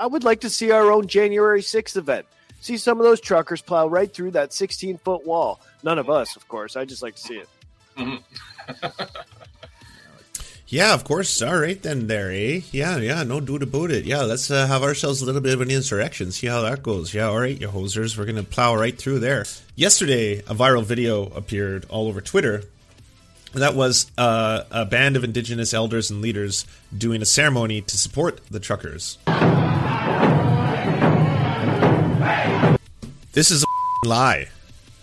I would like to see our own January 6th event. See some of those truckers plow right through that 16 foot wall. None of us, of course. I just like to see it. Yeah, of course. All right, then, there, eh? Yeah, yeah, no doubt about it. Yeah, let's uh, have ourselves a little bit of an insurrection, see how that goes. Yeah, all right, you hosers, we're going to plow right through there. Yesterday, a viral video appeared all over Twitter. That was uh, a band of indigenous elders and leaders doing a ceremony to support the truckers. This is a lie.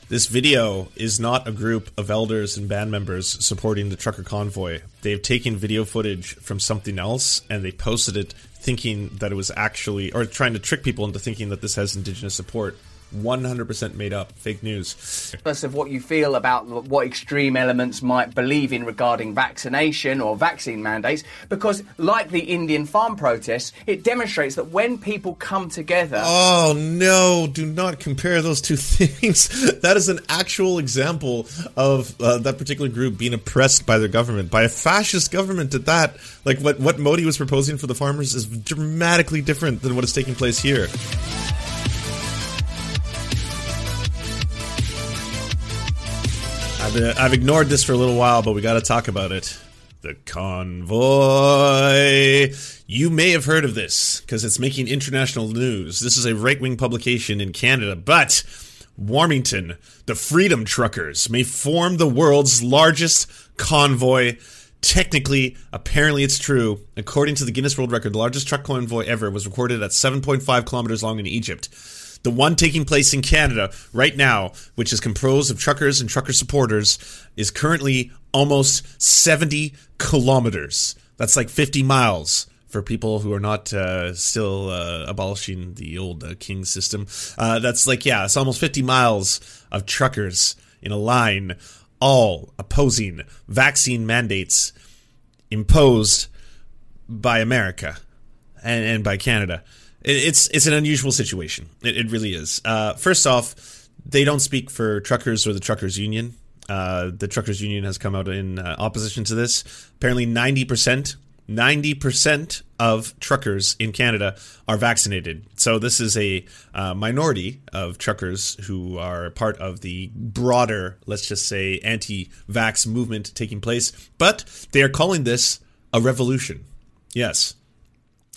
This video is not a group of elders and band members supporting the trucker convoy. They've taken video footage from something else and they posted it thinking that it was actually, or trying to trick people into thinking that this has indigenous support. 100% made up. Fake news. Plus, of what you feel about what extreme elements might believe in regarding vaccination or vaccine mandates, because like the Indian farm protests, it demonstrates that when people come together. Oh no, do not compare those two things. that is an actual example of uh, that particular group being oppressed by their government, by a fascist government at that. Like what, what Modi was proposing for the farmers is dramatically different than what is taking place here. Uh, I've ignored this for a little while, but we got to talk about it. The convoy. You may have heard of this because it's making international news. This is a right wing publication in Canada, but Warmington, the Freedom Truckers, may form the world's largest convoy. Technically, apparently it's true. According to the Guinness World Record, the largest truck convoy ever was recorded at 7.5 kilometers long in Egypt. The one taking place in Canada right now, which is composed of truckers and trucker supporters, is currently almost 70 kilometers. That's like 50 miles for people who are not uh, still uh, abolishing the old uh, king system. Uh, that's like, yeah, it's almost 50 miles of truckers in a line, all opposing vaccine mandates imposed by America and, and by Canada. It's it's an unusual situation. It, it really is. Uh, first off, they don't speak for truckers or the truckers union. Uh, the truckers union has come out in uh, opposition to this. Apparently, ninety percent. 90% of truckers in Canada are vaccinated. So, this is a uh, minority of truckers who are part of the broader, let's just say, anti vax movement taking place. But they are calling this a revolution. Yes.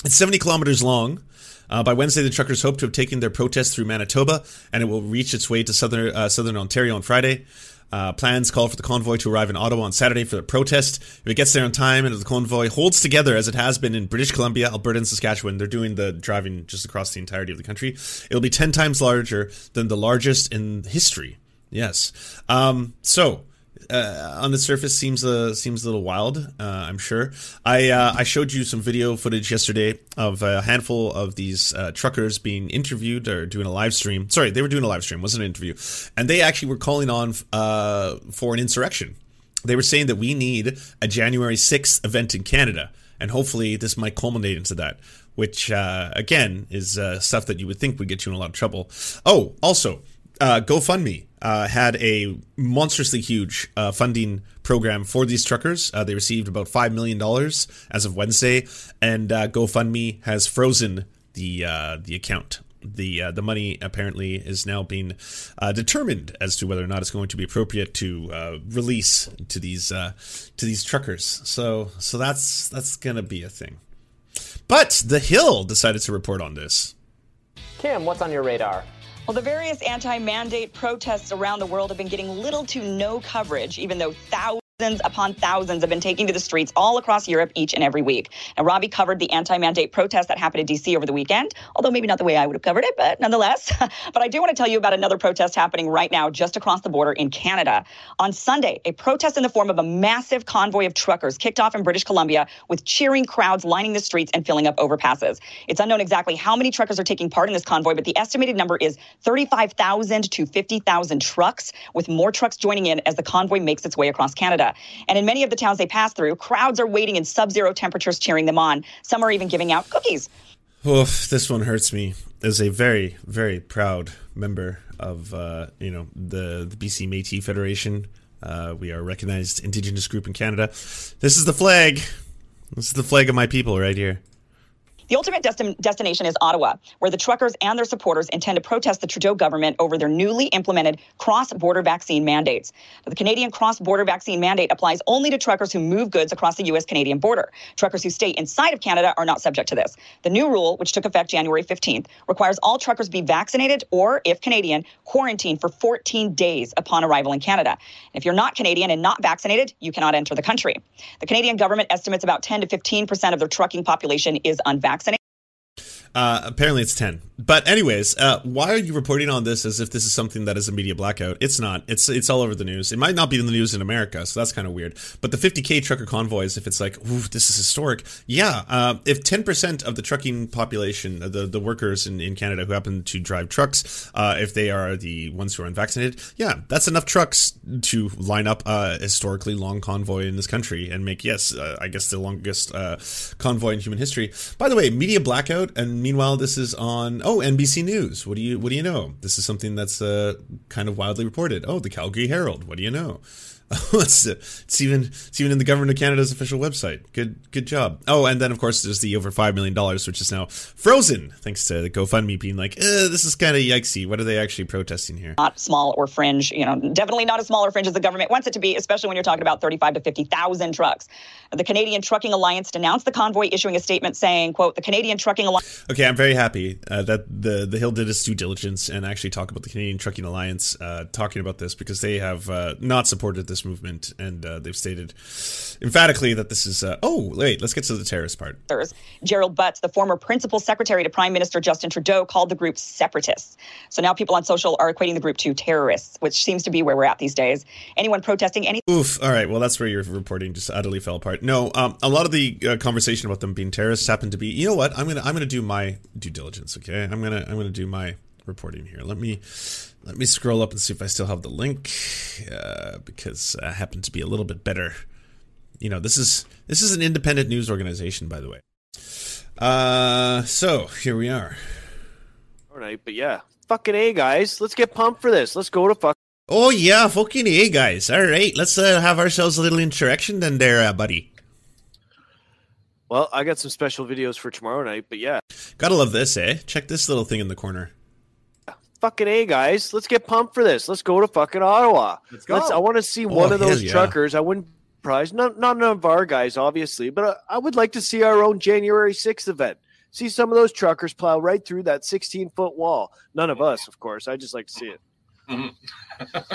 It's 70 kilometers long. Uh, by Wednesday, the truckers hope to have taken their protest through Manitoba, and it will reach its way to southern uh, southern Ontario on Friday. Uh, plans call for the convoy to arrive in Ottawa on Saturday for the protest. If it gets there on time and if the convoy holds together as it has been in British Columbia, Alberta, and Saskatchewan, they're doing the driving just across the entirety of the country. It'll be 10 times larger than the largest in history. Yes. Um, so, uh, on the surface seems a seems a little wild. Uh, I'm sure. I uh, I showed you some video footage yesterday of a handful of these uh, truckers being interviewed or doing a live stream. Sorry, they were doing a live stream, wasn't an interview, and they actually were calling on uh, for an insurrection. They were saying that we need a January 6th event in Canada, and hopefully this might culminate into that. Which uh, again is stuff that you would think would get you in a lot of trouble. Oh, also uh, GoFundMe uh, had a monstrously huge uh, funding program for these truckers. Uh, they received about $5 million as of Wednesday, and uh, GoFundMe has frozen the, uh, the account. The, the money apparently is now being determined as to whether or not it's going to be appropriate to release to these to these truckers. So so that's that's gonna be a thing. But the Hill decided to report on this. Kim, what's on your radar? Well, the various anti mandate protests around the world have been getting little to no coverage, even though thousands Thousands upon thousands have been taking to the streets all across Europe each and every week. And Robbie covered the anti mandate protest that happened in D.C. over the weekend, although maybe not the way I would have covered it, but nonetheless. but I do want to tell you about another protest happening right now just across the border in Canada. On Sunday, a protest in the form of a massive convoy of truckers kicked off in British Columbia with cheering crowds lining the streets and filling up overpasses. It's unknown exactly how many truckers are taking part in this convoy, but the estimated number is 35,000 to 50,000 trucks, with more trucks joining in as the convoy makes its way across Canada. And in many of the towns they pass through, crowds are waiting in sub zero temperatures cheering them on. Some are even giving out cookies. Oof, this one hurts me. As a very, very proud member of, uh, you know, the, the BC Métis Federation, uh, we are a recognized Indigenous group in Canada. This is the flag. This is the flag of my people right here. The ultimate desti- destination is Ottawa, where the truckers and their supporters intend to protest the Trudeau government over their newly implemented cross border vaccine mandates. The Canadian cross border vaccine mandate applies only to truckers who move goods across the U.S. Canadian border. Truckers who stay inside of Canada are not subject to this. The new rule, which took effect January 15th, requires all truckers be vaccinated or, if Canadian, quarantined for 14 days upon arrival in Canada. If you're not Canadian and not vaccinated, you cannot enter the country. The Canadian government estimates about 10 to 15 percent of their trucking population is unvaccinated. Uh, apparently it's 10. But anyways, uh, why are you reporting on this as if this is something that is a media blackout? It's not. It's it's all over the news. It might not be in the news in America, so that's kind of weird. But the 50k trucker convoys, if it's like, ooh, this is historic. Yeah, uh, if 10% of the trucking population, the the workers in, in Canada who happen to drive trucks, uh, if they are the ones who are unvaccinated, yeah, that's enough trucks to line up a historically long convoy in this country and make, yes, uh, I guess the longest uh, convoy in human history. By the way, media blackout and meanwhile, this is on oh NBC News. What do you what do you know? This is something that's uh, kind of wildly reported. Oh, the Calgary Herald. What do you know? it's, it's even it's even in the government of Canada's official website. Good good job. Oh, and then of course there's the over five million dollars, which is now frozen thanks to the GoFundMe being like, eh, this is kind of yikesy. What are they actually protesting here? Not small or fringe. You know, definitely not as small or fringe as the government wants it to be, especially when you're talking about 35 to 50 thousand trucks. The Canadian Trucking Alliance denounced the convoy, issuing a statement saying, "quote The Canadian Trucking Alliance." Okay, I'm very happy uh, that the the Hill did its due diligence and actually talk about the Canadian Trucking Alliance, uh, talking about this because they have uh, not supported this movement and uh, they've stated emphatically that this is. Uh, oh, wait, let's get to the terrorist part. Gerald Butts, the former principal secretary to Prime Minister Justin Trudeau, called the group separatists. So now people on social are equating the group to terrorists, which seems to be where we're at these days. Anyone protesting any. Oof. All right. Well, that's where your reporting just utterly fell apart. No, um, a lot of the uh, conversation about them being terrorists happened to be. You know what? I'm gonna I'm gonna do my due diligence. Okay. I'm gonna I'm gonna do my reporting here. Let me let me scroll up and see if I still have the link uh, because I happen to be a little bit better. You know, this is this is an independent news organization, by the way. Uh, so here we are. All right, but yeah, fucking a guys, let's get pumped for this. Let's go to fuck. Oh yeah, fucking a guys. All right, let's uh, have ourselves a little insurrection then, there, uh, buddy. Well, I got some special videos for tomorrow night, but yeah. Gotta love this, eh? Check this little thing in the corner fucking a guys. Let's get pumped for this. Let's go to fucking ottawa. Let's go. Let's, i want to see oh, one of those yeah. truckers. I wouldn't prize not, not none of our guys obviously but I, I would like to see our own january 6th event. See some of those truckers plow right through that 16 foot wall. None of us of course. I just like to see it. Mm-hmm.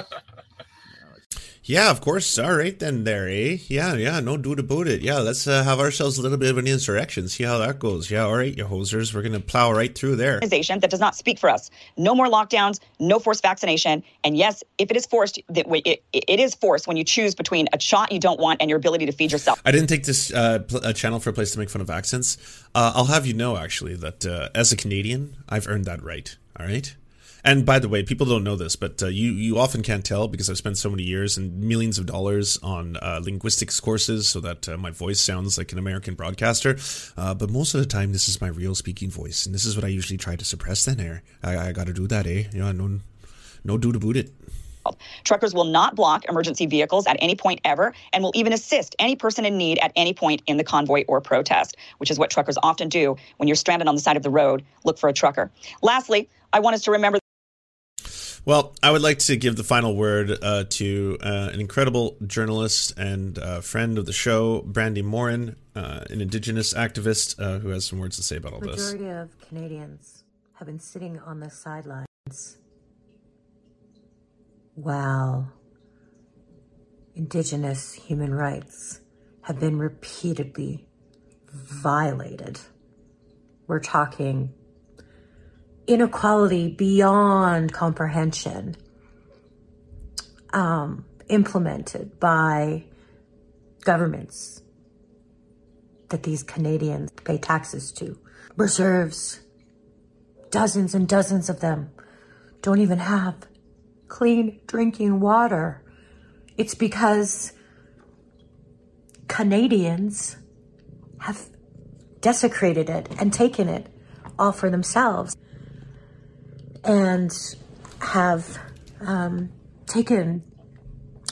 Yeah, of course. All right, then, there, eh? Yeah, yeah, no doubt about it. Yeah, let's uh, have ourselves a little bit of an insurrection, see how that goes. Yeah, all right, you hosers, we're going to plow right through there. Organization that does not speak for us. No more lockdowns, no forced vaccination. And yes, if it is forced, it, it is forced when you choose between a shot you don't want and your ability to feed yourself. I didn't take this uh, pl- channel for a place to make fun of accents. Uh, I'll have you know, actually, that uh, as a Canadian, I've earned that right. All right? And by the way, people don't know this, but uh, you you often can't tell because I've spent so many years and millions of dollars on uh, linguistics courses so that uh, my voice sounds like an American broadcaster. Uh, but most of the time, this is my real speaking voice, and this is what I usually try to suppress. Then air, I, I got to do that, eh? Yeah, no, no do to boot it. Truckers will not block emergency vehicles at any point ever and will even assist any person in need at any point in the convoy or protest, which is what truckers often do when you're stranded on the side of the road. Look for a trucker. Lastly, I want us to remember well, I would like to give the final word uh, to uh, an incredible journalist and uh, friend of the show, Brandi Morin, uh, an Indigenous activist uh, who has some words to say about all this. Majority of Canadians have been sitting on the sidelines. Wow. indigenous human rights have been repeatedly violated. We're talking inequality beyond comprehension um, implemented by governments that these Canadians pay taxes to. Reserves, dozens and dozens of them, don't even have clean drinking water. It's because Canadians have desecrated it and taken it all for themselves and have um, taken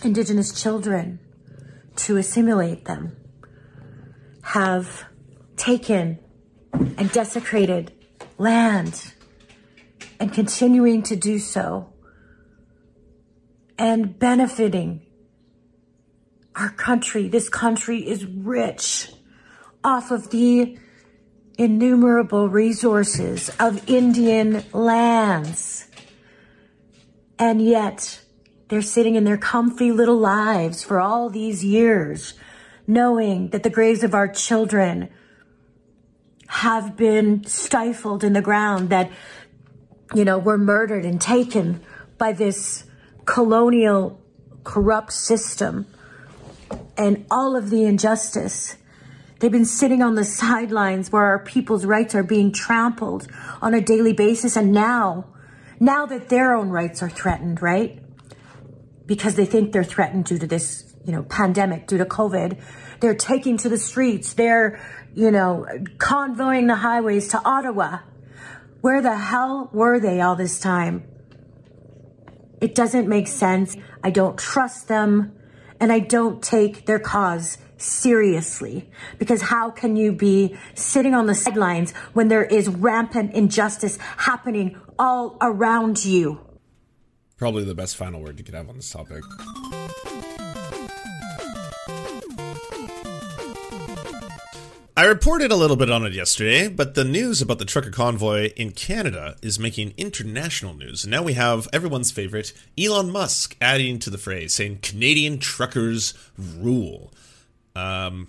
Indigenous children to assimilate them, have taken and desecrated land and continuing to do so and benefiting our country. This country is rich off of the innumerable resources of Indian lands. And yet, they're sitting in their comfy little lives for all these years, knowing that the graves of our children have been stifled in the ground, that, you know, were murdered and taken by this colonial, corrupt system and all of the injustice. They've been sitting on the sidelines where our people's rights are being trampled on a daily basis. And now, now that their own rights are threatened, right? Because they think they're threatened due to this, you know, pandemic, due to COVID, they're taking to the streets. They're, you know, convoying the highways to Ottawa. Where the hell were they all this time? It doesn't make sense. I don't trust them and I don't take their cause seriously because how can you be sitting on the sidelines when there is rampant injustice happening all around you? Probably the best final word you could have on this topic. I reported a little bit on it yesterday, but the news about the trucker convoy in Canada is making international news. And now we have everyone's favorite, Elon Musk, adding to the phrase, saying Canadian truckers rule. Um,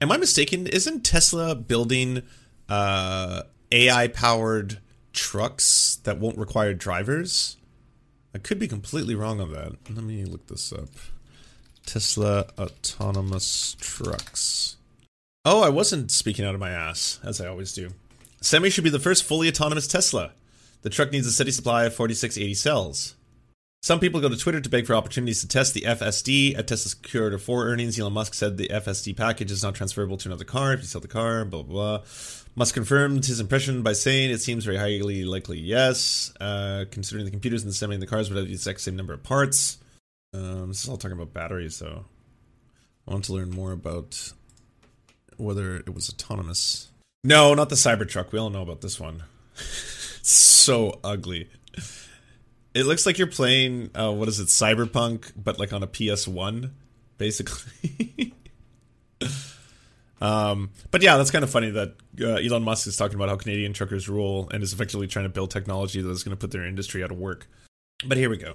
am I mistaken? Isn't Tesla building uh, AI powered trucks that won't require drivers? I could be completely wrong on that. Let me look this up. Tesla autonomous trucks. Oh, I wasn't speaking out of my ass, as I always do. Semi should be the first fully autonomous Tesla. The truck needs a steady supply of 4680 cells. Some people go to Twitter to beg for opportunities to test the FSD. At Tesla's Q4 4 earnings, Elon Musk said the FSD package is not transferable to another car if you sell the car, blah, blah, blah. Musk confirmed his impression by saying it seems very highly likely yes, uh, considering the computers and in the cars would have the exact same number of parts. Um, this is all talking about batteries, though. I want to learn more about whether it was autonomous. No, not the Cybertruck. We all know about this one. so ugly. It looks like you're playing uh, what is it, Cyberpunk, but like on a PS1, basically. um, but yeah, that's kind of funny that uh, Elon Musk is talking about how Canadian truckers rule and is effectively trying to build technology that is going to put their industry out of work. But here we go.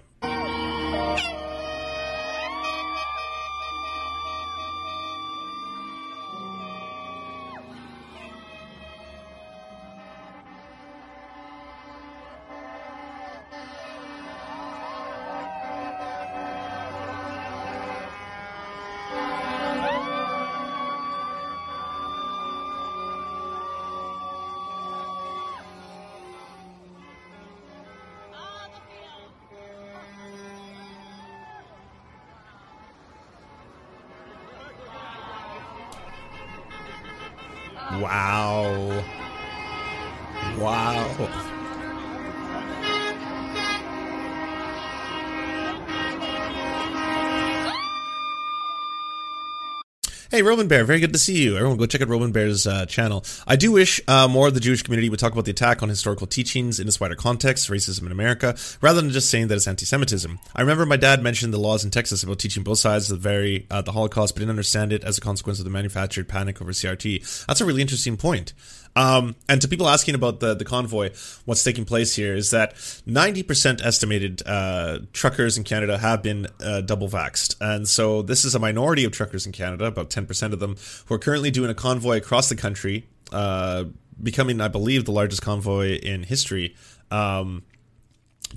Hey, Roman Bear, very good to see you. Everyone, go check out Roman Bear's uh, channel. I do wish uh, more of the Jewish community would talk about the attack on historical teachings in its wider context, racism in America, rather than just saying that it's anti-Semitism. I remember my dad mentioned the laws in Texas about teaching both sides of the very uh, the Holocaust, but didn't understand it as a consequence of the manufactured panic over CRT. That's a really interesting point. Um, and to people asking about the, the convoy, what's taking place here is that 90% estimated uh, truckers in Canada have been uh, double vaxxed. And so this is a minority of truckers in Canada, about 10% of them, who are currently doing a convoy across the country, uh, becoming, I believe, the largest convoy in history. Um,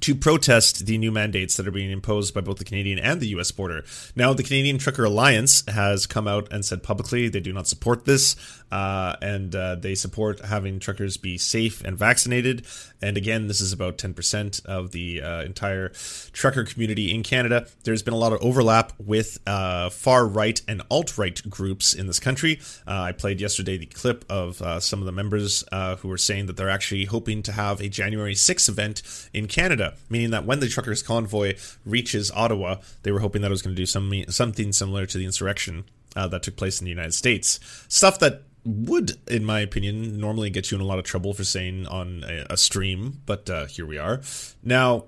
to protest the new mandates that are being imposed by both the Canadian and the US border. Now, the Canadian Trucker Alliance has come out and said publicly they do not support this, uh, and uh, they support having truckers be safe and vaccinated. And again, this is about 10% of the uh, entire trucker community in Canada. There's been a lot of overlap with uh, far right and alt right groups in this country. Uh, I played yesterday the clip of uh, some of the members who were saying that they're actually hoping to have a January 6th event in Canada, meaning that when the truckers' convoy reaches Ottawa, they were hoping that it was going to do some, something similar to the insurrection. that took place in the United States. Stuff that would, in my opinion, normally get you in a lot of trouble for saying on a, a stream, but uh, here we are. Now,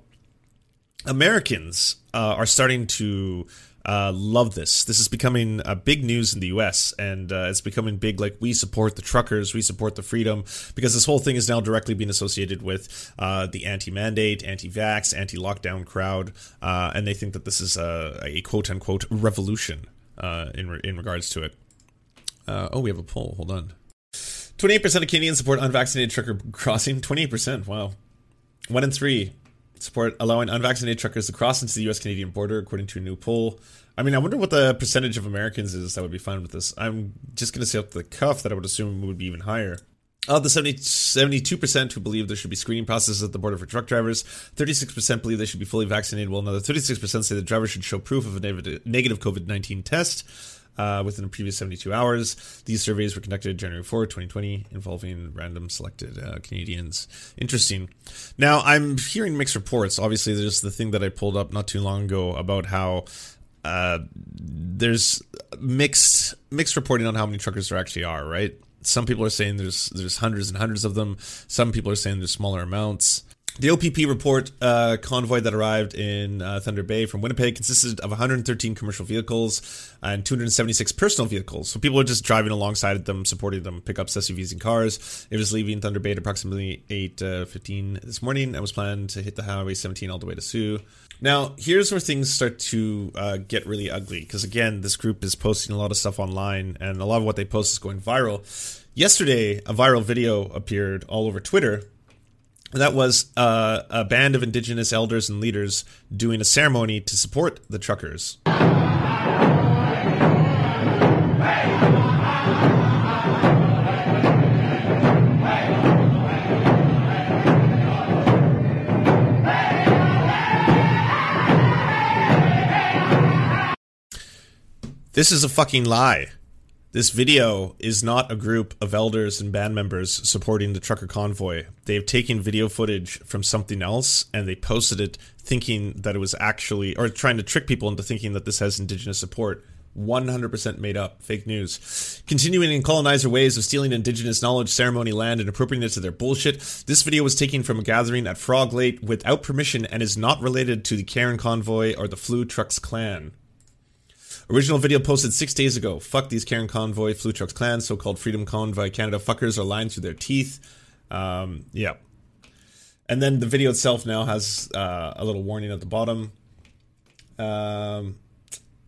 Americans uh, are starting to uh, love this. This is becoming a big news in the U.S. and uh, it's becoming big. Like we support the truckers, we support the freedom, because this whole thing is now directly being associated with uh, the anti-mandate, anti-vax, anti-lockdown crowd, uh, and they think that this is a, a quote unquote revolution uh, in re- in regards to it. Uh, oh, we have a poll. Hold on. 28% of Canadians support unvaccinated trucker crossing. 28%. Wow. One in three support allowing unvaccinated truckers to cross into the U.S. Canadian border, according to a new poll. I mean, I wonder what the percentage of Americans is that would be fine with this. I'm just going to say off the cuff that I would assume would be even higher. Of the 70, 72% who believe there should be screening processes at the border for truck drivers, 36% believe they should be fully vaccinated, while another 36% say the driver should show proof of a negative COVID 19 test uh, within the previous 72 hours. These surveys were conducted January 4, 2020, involving random selected uh, Canadians. Interesting. Now, I'm hearing mixed reports. Obviously, there's the thing that I pulled up not too long ago about how uh, there's mixed mixed reporting on how many truckers there actually are. Right. Some people are saying there's there's hundreds and hundreds of them. Some people are saying there's smaller amounts. The OPP report uh, convoy that arrived in uh, Thunder Bay from Winnipeg consisted of 113 commercial vehicles and 276 personal vehicles. So people were just driving alongside them, supporting them, pickups, SUVs, and cars. It was leaving Thunder Bay at approximately 8:15 uh, this morning and was planned to hit the Highway 17 all the way to Sault. Now, here's where things start to uh, get really ugly because again, this group is posting a lot of stuff online, and a lot of what they post is going viral. Yesterday, a viral video appeared all over Twitter that was uh, a band of indigenous elders and leaders doing a ceremony to support the truckers. This is a fucking lie. This video is not a group of elders and band members supporting the trucker convoy. They've taken video footage from something else and they posted it thinking that it was actually, or trying to trick people into thinking that this has indigenous support. 100% made up. Fake news. Continuing in colonizer ways of stealing indigenous knowledge, ceremony, land, and appropriating it to their bullshit. This video was taken from a gathering at Frog Lake without permission and is not related to the Karen Convoy or the Flu Trucks clan. Original video posted six days ago. Fuck these Karen Convoy, Flu Trucks Clan, so called Freedom Convoy Canada fuckers are lying through their teeth. Um, yeah. And then the video itself now has uh, a little warning at the bottom. Um,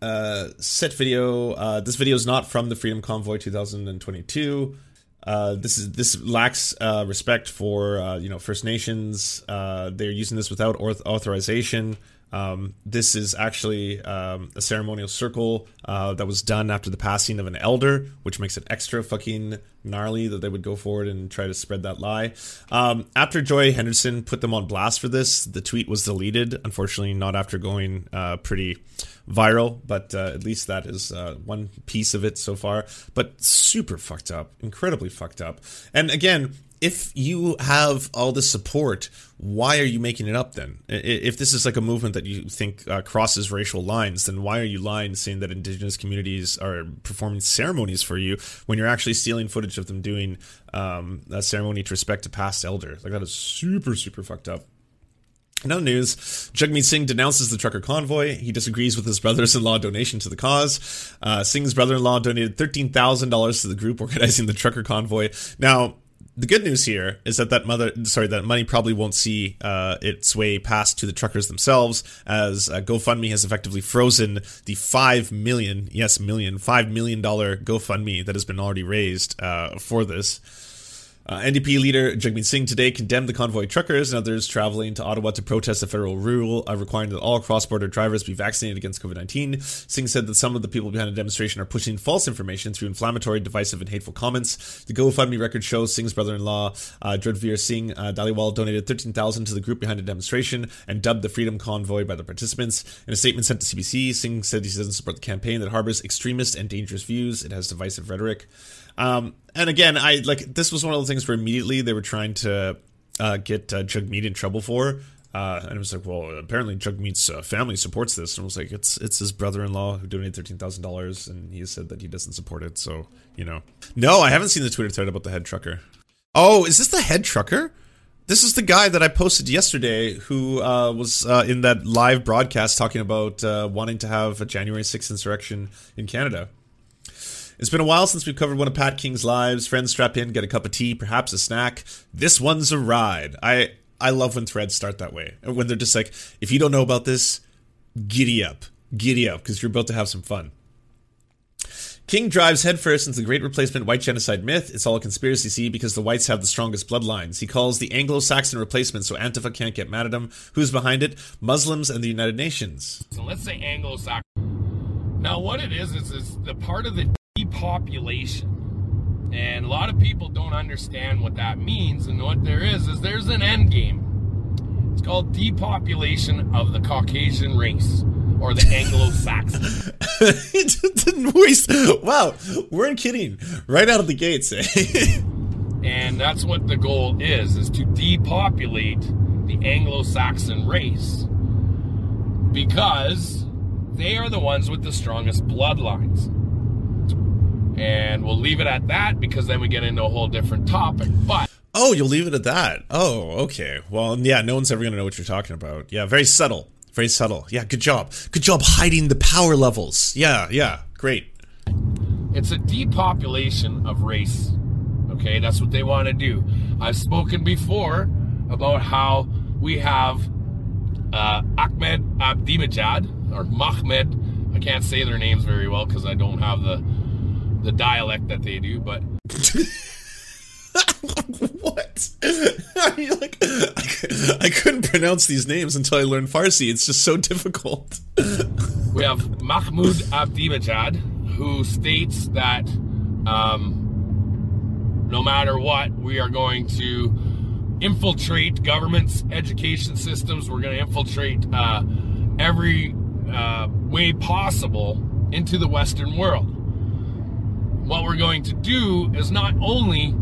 uh, set video. Uh, this video is not from the Freedom Convoy 2022. Uh, this is this lacks uh, respect for uh, you know First Nations. Uh, they're using this without authorization. Um, this is actually um, a ceremonial circle uh, that was done after the passing of an elder, which makes it extra fucking gnarly that they would go forward and try to spread that lie. Um, after Joy Henderson put them on blast for this, the tweet was deleted. Unfortunately, not after going uh, pretty viral, but uh, at least that is uh, one piece of it so far. But super fucked up, incredibly fucked up. And again, if you have all this support, why are you making it up then? If this is like a movement that you think uh, crosses racial lines, then why are you lying saying that indigenous communities are performing ceremonies for you when you're actually stealing footage of them doing um, a ceremony to respect a past elder? Like that is super, super fucked up. No news. Jagmeet Singh denounces the trucker convoy. He disagrees with his brothers-in-law donation to the cause. Uh, Singh's brother-in-law donated $13,000 to the group organizing the trucker convoy. Now, the good news here is that that mother, sorry, that money probably won't see uh, its way past to the truckers themselves, as uh, GoFundMe has effectively frozen the five million, yes, million, five million dollar GoFundMe that has been already raised uh, for this. Uh, NDP leader Jagmeet Singh today condemned the convoy truckers and others traveling to Ottawa to protest a federal rule uh, requiring that all cross border drivers be vaccinated against COVID 19. Singh said that some of the people behind the demonstration are pushing false information through inflammatory, divisive, and hateful comments. The GoFundMe record shows Singh's brother in law, uh, Jodhveer Singh uh, Dhaliwal, donated 13000 to the group behind the demonstration and dubbed the Freedom Convoy by the participants. In a statement sent to CBC, Singh said he doesn't support the campaign that harbors extremist and dangerous views. It has divisive rhetoric. Um, and again, I like this was one of the things where immediately they were trying to uh, get uh, Jagmeet in trouble for. Uh, and it was like, well, apparently Jagmeet's uh, family supports this, and it was like, it's it's his brother-in-law who donated thirteen thousand dollars, and he said that he doesn't support it. So you know, no, I haven't seen the Twitter thread about the head trucker. Oh, is this the head trucker? This is the guy that I posted yesterday who uh, was uh, in that live broadcast talking about uh, wanting to have a January 6th insurrection in Canada. It's been a while since we've covered one of Pat King's lives. Friends strap in, get a cup of tea, perhaps a snack. This one's a ride. I I love when threads start that way. When they're just like, if you don't know about this, giddy up. Giddy up, because you're about to have some fun. King drives headfirst into the great replacement white genocide myth. It's all a conspiracy, see, because the whites have the strongest bloodlines. He calls the Anglo Saxon replacement so Antifa can't get mad at him. Who's behind it? Muslims and the United Nations. So let's say Anglo Saxon. Now, what it is, is, is the part of the depopulation. And a lot of people don't understand what that means. And what there is, is there's an end game. It's called depopulation of the Caucasian race or the Anglo-Saxon. wow, weren't kidding. Right out of the gates, eh? and that's what the goal is, is to depopulate the Anglo-Saxon race. Because they are the ones with the strongest bloodlines. And we'll leave it at that because then we get into a whole different topic. But Oh, you'll leave it at that. Oh, okay. Well, yeah, no one's ever going to know what you're talking about. Yeah, very subtle. Very subtle. Yeah, good job. Good job hiding the power levels. Yeah, yeah, great. It's a depopulation of race. Okay, that's what they want to do. I've spoken before about how we have uh, Ahmed Ahmadinejad or Mahmed. I can't say their names very well because I don't have the the dialect that they do, but. what? I mean, like, I, I couldn't pronounce these names until I learned Farsi. It's just so difficult. we have Mahmoud Ahmadinejad, who states that um, no matter what, we are going to infiltrate governments, education systems. We're going to infiltrate uh, every uh, way possible into the Western world what we're going to do is not only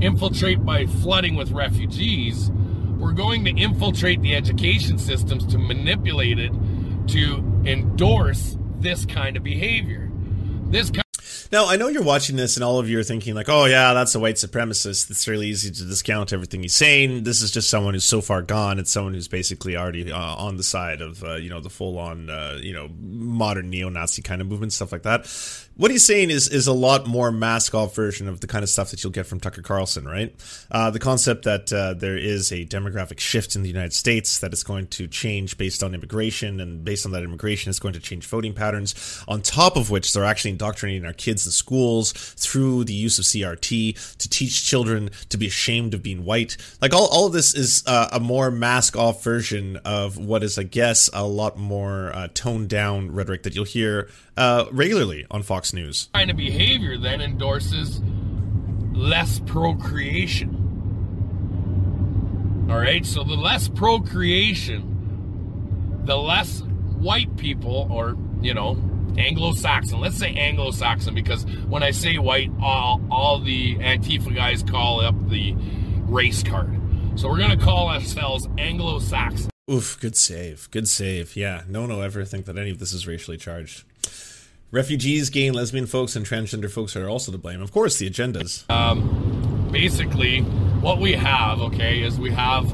infiltrate by flooding with refugees, we're going to infiltrate the education systems to manipulate it to endorse this kind of behavior. This kind now, I know you're watching this and all of you are thinking, like, oh, yeah, that's a white supremacist. It's really easy to discount everything he's saying. This is just someone who's so far gone. It's someone who's basically already uh, on the side of, uh, you know, the full on, uh, you know, modern neo Nazi kind of movement, stuff like that what he's saying is is a lot more mask off version of the kind of stuff that you'll get from Tucker Carlson, right? Uh, the concept that uh, there is a demographic shift in the United States that is going to change based on immigration, and based on that immigration, is going to change voting patterns. On top of which, they're actually indoctrinating our kids in schools through the use of CRT to teach children to be ashamed of being white. Like all, all of this is uh, a more mask off version of what is, I guess, a lot more uh, toned down rhetoric that you'll hear uh, regularly on Fox News. Kind of behavior then endorses less procreation. All right, so the less procreation, the less white people, or you know, Anglo-Saxon. Let's say Anglo-Saxon because when I say white, all all the Antifa guys call up the race card. So we're gonna call ourselves Anglo-Saxon. Oof, good save. Good save. Yeah, no one will ever think that any of this is racially charged. Refugees, gay and lesbian folks, and transgender folks are also to blame. Of course, the agendas. Um, basically, what we have, okay, is we have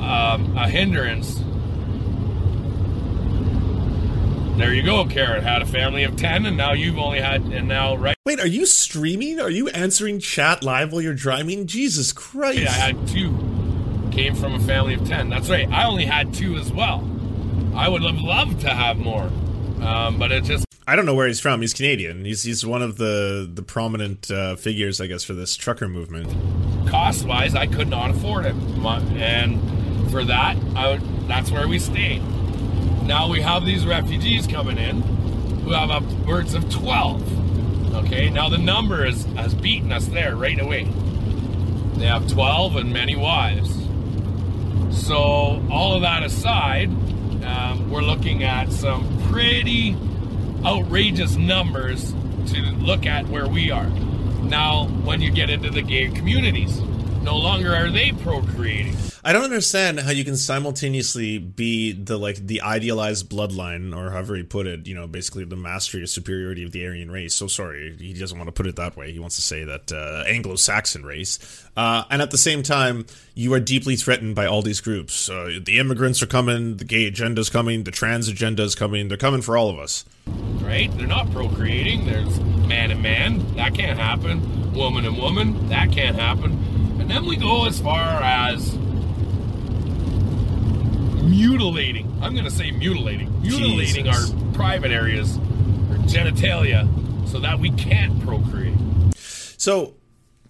um, a hindrance there you go, Karen. Had a family of 10, and now you've only had, and now, right? Wait, are you streaming? Are you answering chat live while you're driving? Jesus Christ. Yeah, I had two. Came from a family of 10. That's right. I only had two as well. I would have loved to have more. Um, but it just. I don't know where he's from. He's Canadian. He's he's one of the the prominent uh, figures, I guess, for this trucker movement. Cost wise, I could not afford it, and for that, I would, that's where we stayed. Now we have these refugees coming in who have upwards of 12. Okay, now the number is, has beaten us there right away. They have 12 and many wives. So, all of that aside, um, we're looking at some pretty outrageous numbers to look at where we are. Now, when you get into the gay communities, no longer are they procreating. I don't understand how you can simultaneously be the like the idealized bloodline, or however he put it, you know, basically the mastery or superiority of the Aryan race. So sorry, he doesn't want to put it that way. He wants to say that uh, Anglo-Saxon race, uh, and at the same time, you are deeply threatened by all these groups. Uh, the immigrants are coming, the gay agenda is coming, the trans agenda is coming. They're coming for all of us. Right? They're not procreating. There's man and man. That can't happen. Woman and woman. That can't happen. And then we go as far as mutilating. I'm going to say mutilating. Mutilating Jesus. our private areas, our genitalia, so that we can't procreate. So,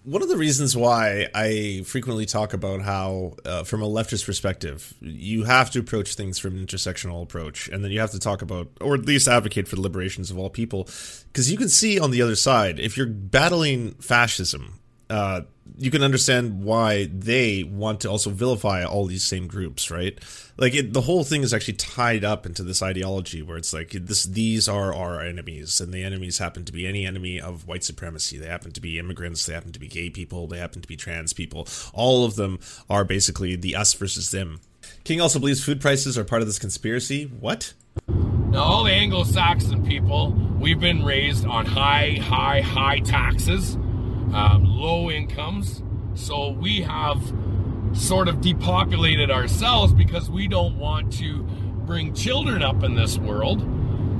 one of the reasons why I frequently talk about how, uh, from a leftist perspective, you have to approach things from an intersectional approach, and then you have to talk about, or at least advocate for the liberations of all people, because you can see on the other side, if you're battling fascism, uh, you can understand why they want to also vilify all these same groups, right? Like it, the whole thing is actually tied up into this ideology where it's like this: these are our enemies, and the enemies happen to be any enemy of white supremacy. They happen to be immigrants. They happen to be gay people. They happen to be trans people. All of them are basically the us versus them. King also believes food prices are part of this conspiracy. What? Now, all the Anglo-Saxon people, we've been raised on high, high, high taxes um, low incomes. So we have sort of depopulated ourselves because we don't want to bring children up in this world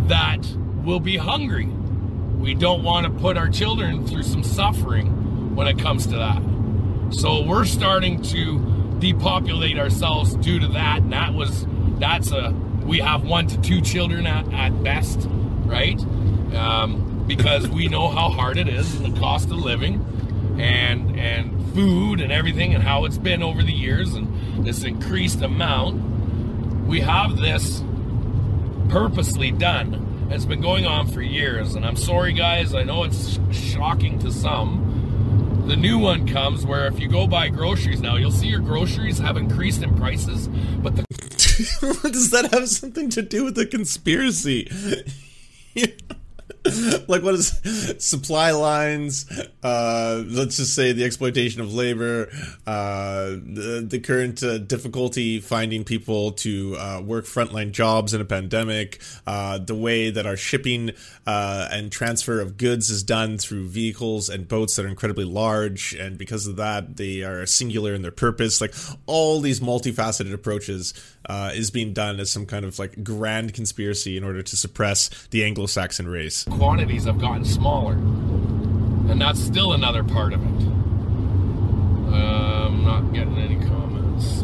that will be hungry. We don't want to put our children through some suffering when it comes to that. So we're starting to depopulate ourselves due to that. And that was, that's a, we have one to two children at, at best, right? Um, because we know how hard it is and the cost of living and and food and everything and how it's been over the years and this increased amount. We have this purposely done. It's been going on for years. And i'm sorry guys. I know it's shocking to some. The new one comes where if you go buy groceries now you'll see your groceries have increased in prices but the does that have something to do with the conspiracy like what is supply lines uh, let's just say the exploitation of labor uh, the, the, current uh, difficulty finding people to uh, work frontline jobs in a pandemic uh, the way that our shipping uh, and transfer of goods is done through vehicles and boats that are incredibly large and because of that they are singular in their purpose. Like all these multifaceted approaches is being done as some kind of like grand conspiracy in order to suppress the Anglo-Saxon race quantities have gotten smaller. And that's still another part of it. Uh, I'm not getting any comments.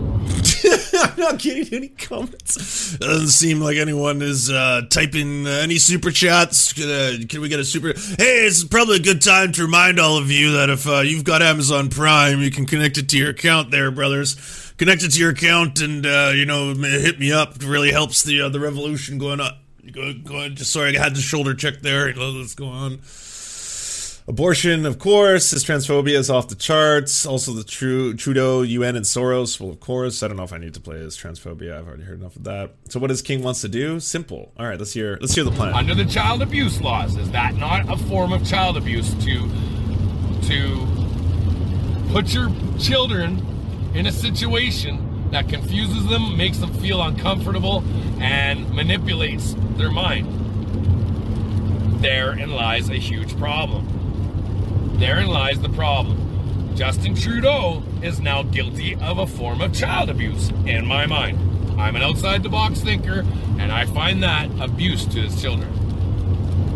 I'm not getting any comments. Doesn't seem like anyone is uh, typing uh, any super chats. Uh, can we get a super? Hey, it's probably a good time to remind all of you that if uh, you've got Amazon Prime, you can connect it to your account there, brothers. Connect it to your account, and uh, you know, hit me up. It really helps the uh, the revolution going on Go, go. Just sorry, I had the shoulder check there. Let's go on. Abortion, of course. His transphobia is off the charts. Also, the true Trudeau, UN, and Soros. Well, of course. I don't know if I need to play his transphobia. I've already heard enough of that. So, what does King wants to do? Simple. All right, let's hear. Let's hear the plan. Under the child abuse laws, is that not a form of child abuse to to put your children in a situation that confuses them, makes them feel uncomfortable, and manipulates their mind. Therein lies a huge problem. Therein lies the problem. Justin Trudeau is now guilty of a form of child abuse, in my mind. I'm an outside the box thinker, and I find that abuse to his children.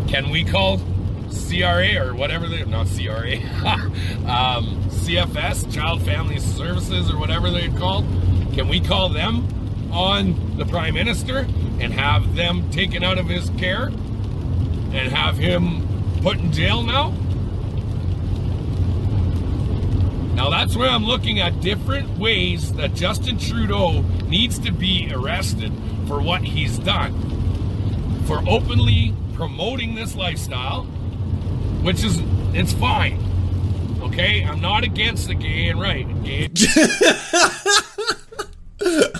Can we call CRA or whatever they not CRA, um, CFS, Child Family Services or whatever they're called? Can we call them on the Prime Minister and have them taken out of his care and have him put in jail now? Now that's where I'm looking at different ways that Justin Trudeau needs to be arrested for what he's done. For openly promoting this lifestyle, which is it's fine. Okay? I'm not against the gay and right. Gay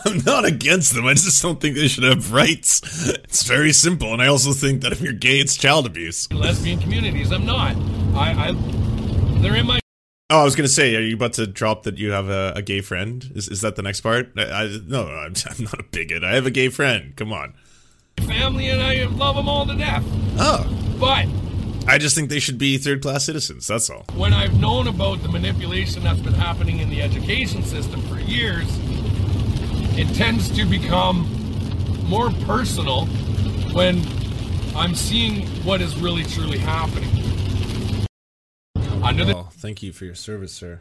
I'm not against them. I just don't think they should have rights. It's very simple, and I also think that if you're gay, it's child abuse. Lesbian communities, I'm not. I, I they're in my Oh, I was gonna say, are you about to drop that you have a, a gay friend? Is is that the next part? I, I no, I'm, I'm, not a bigot. I have a gay friend. Come on. Family and I love them all to death. Oh, but I just think they should be third class citizens. That's all. When I've known about the manipulation that's been happening in the education system for years, it tends to become more personal when I'm seeing what is really truly happening. Under the- oh, thank you for your service, sir.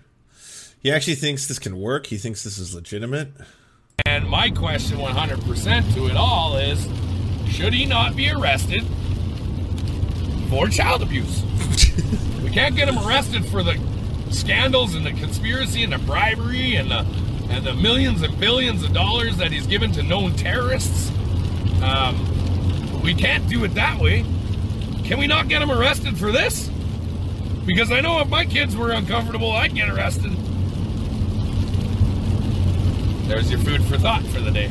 He actually thinks this can work. He thinks this is legitimate. And my question 100% to it all is should he not be arrested for child abuse? we can't get him arrested for the scandals and the conspiracy and the bribery and the and the millions and billions of dollars that he's given to known terrorists. Um, we can't do it that way. Can we not get him arrested for this? Because I know if my kids were uncomfortable, I'd get arrested. There's your food for thought for the day.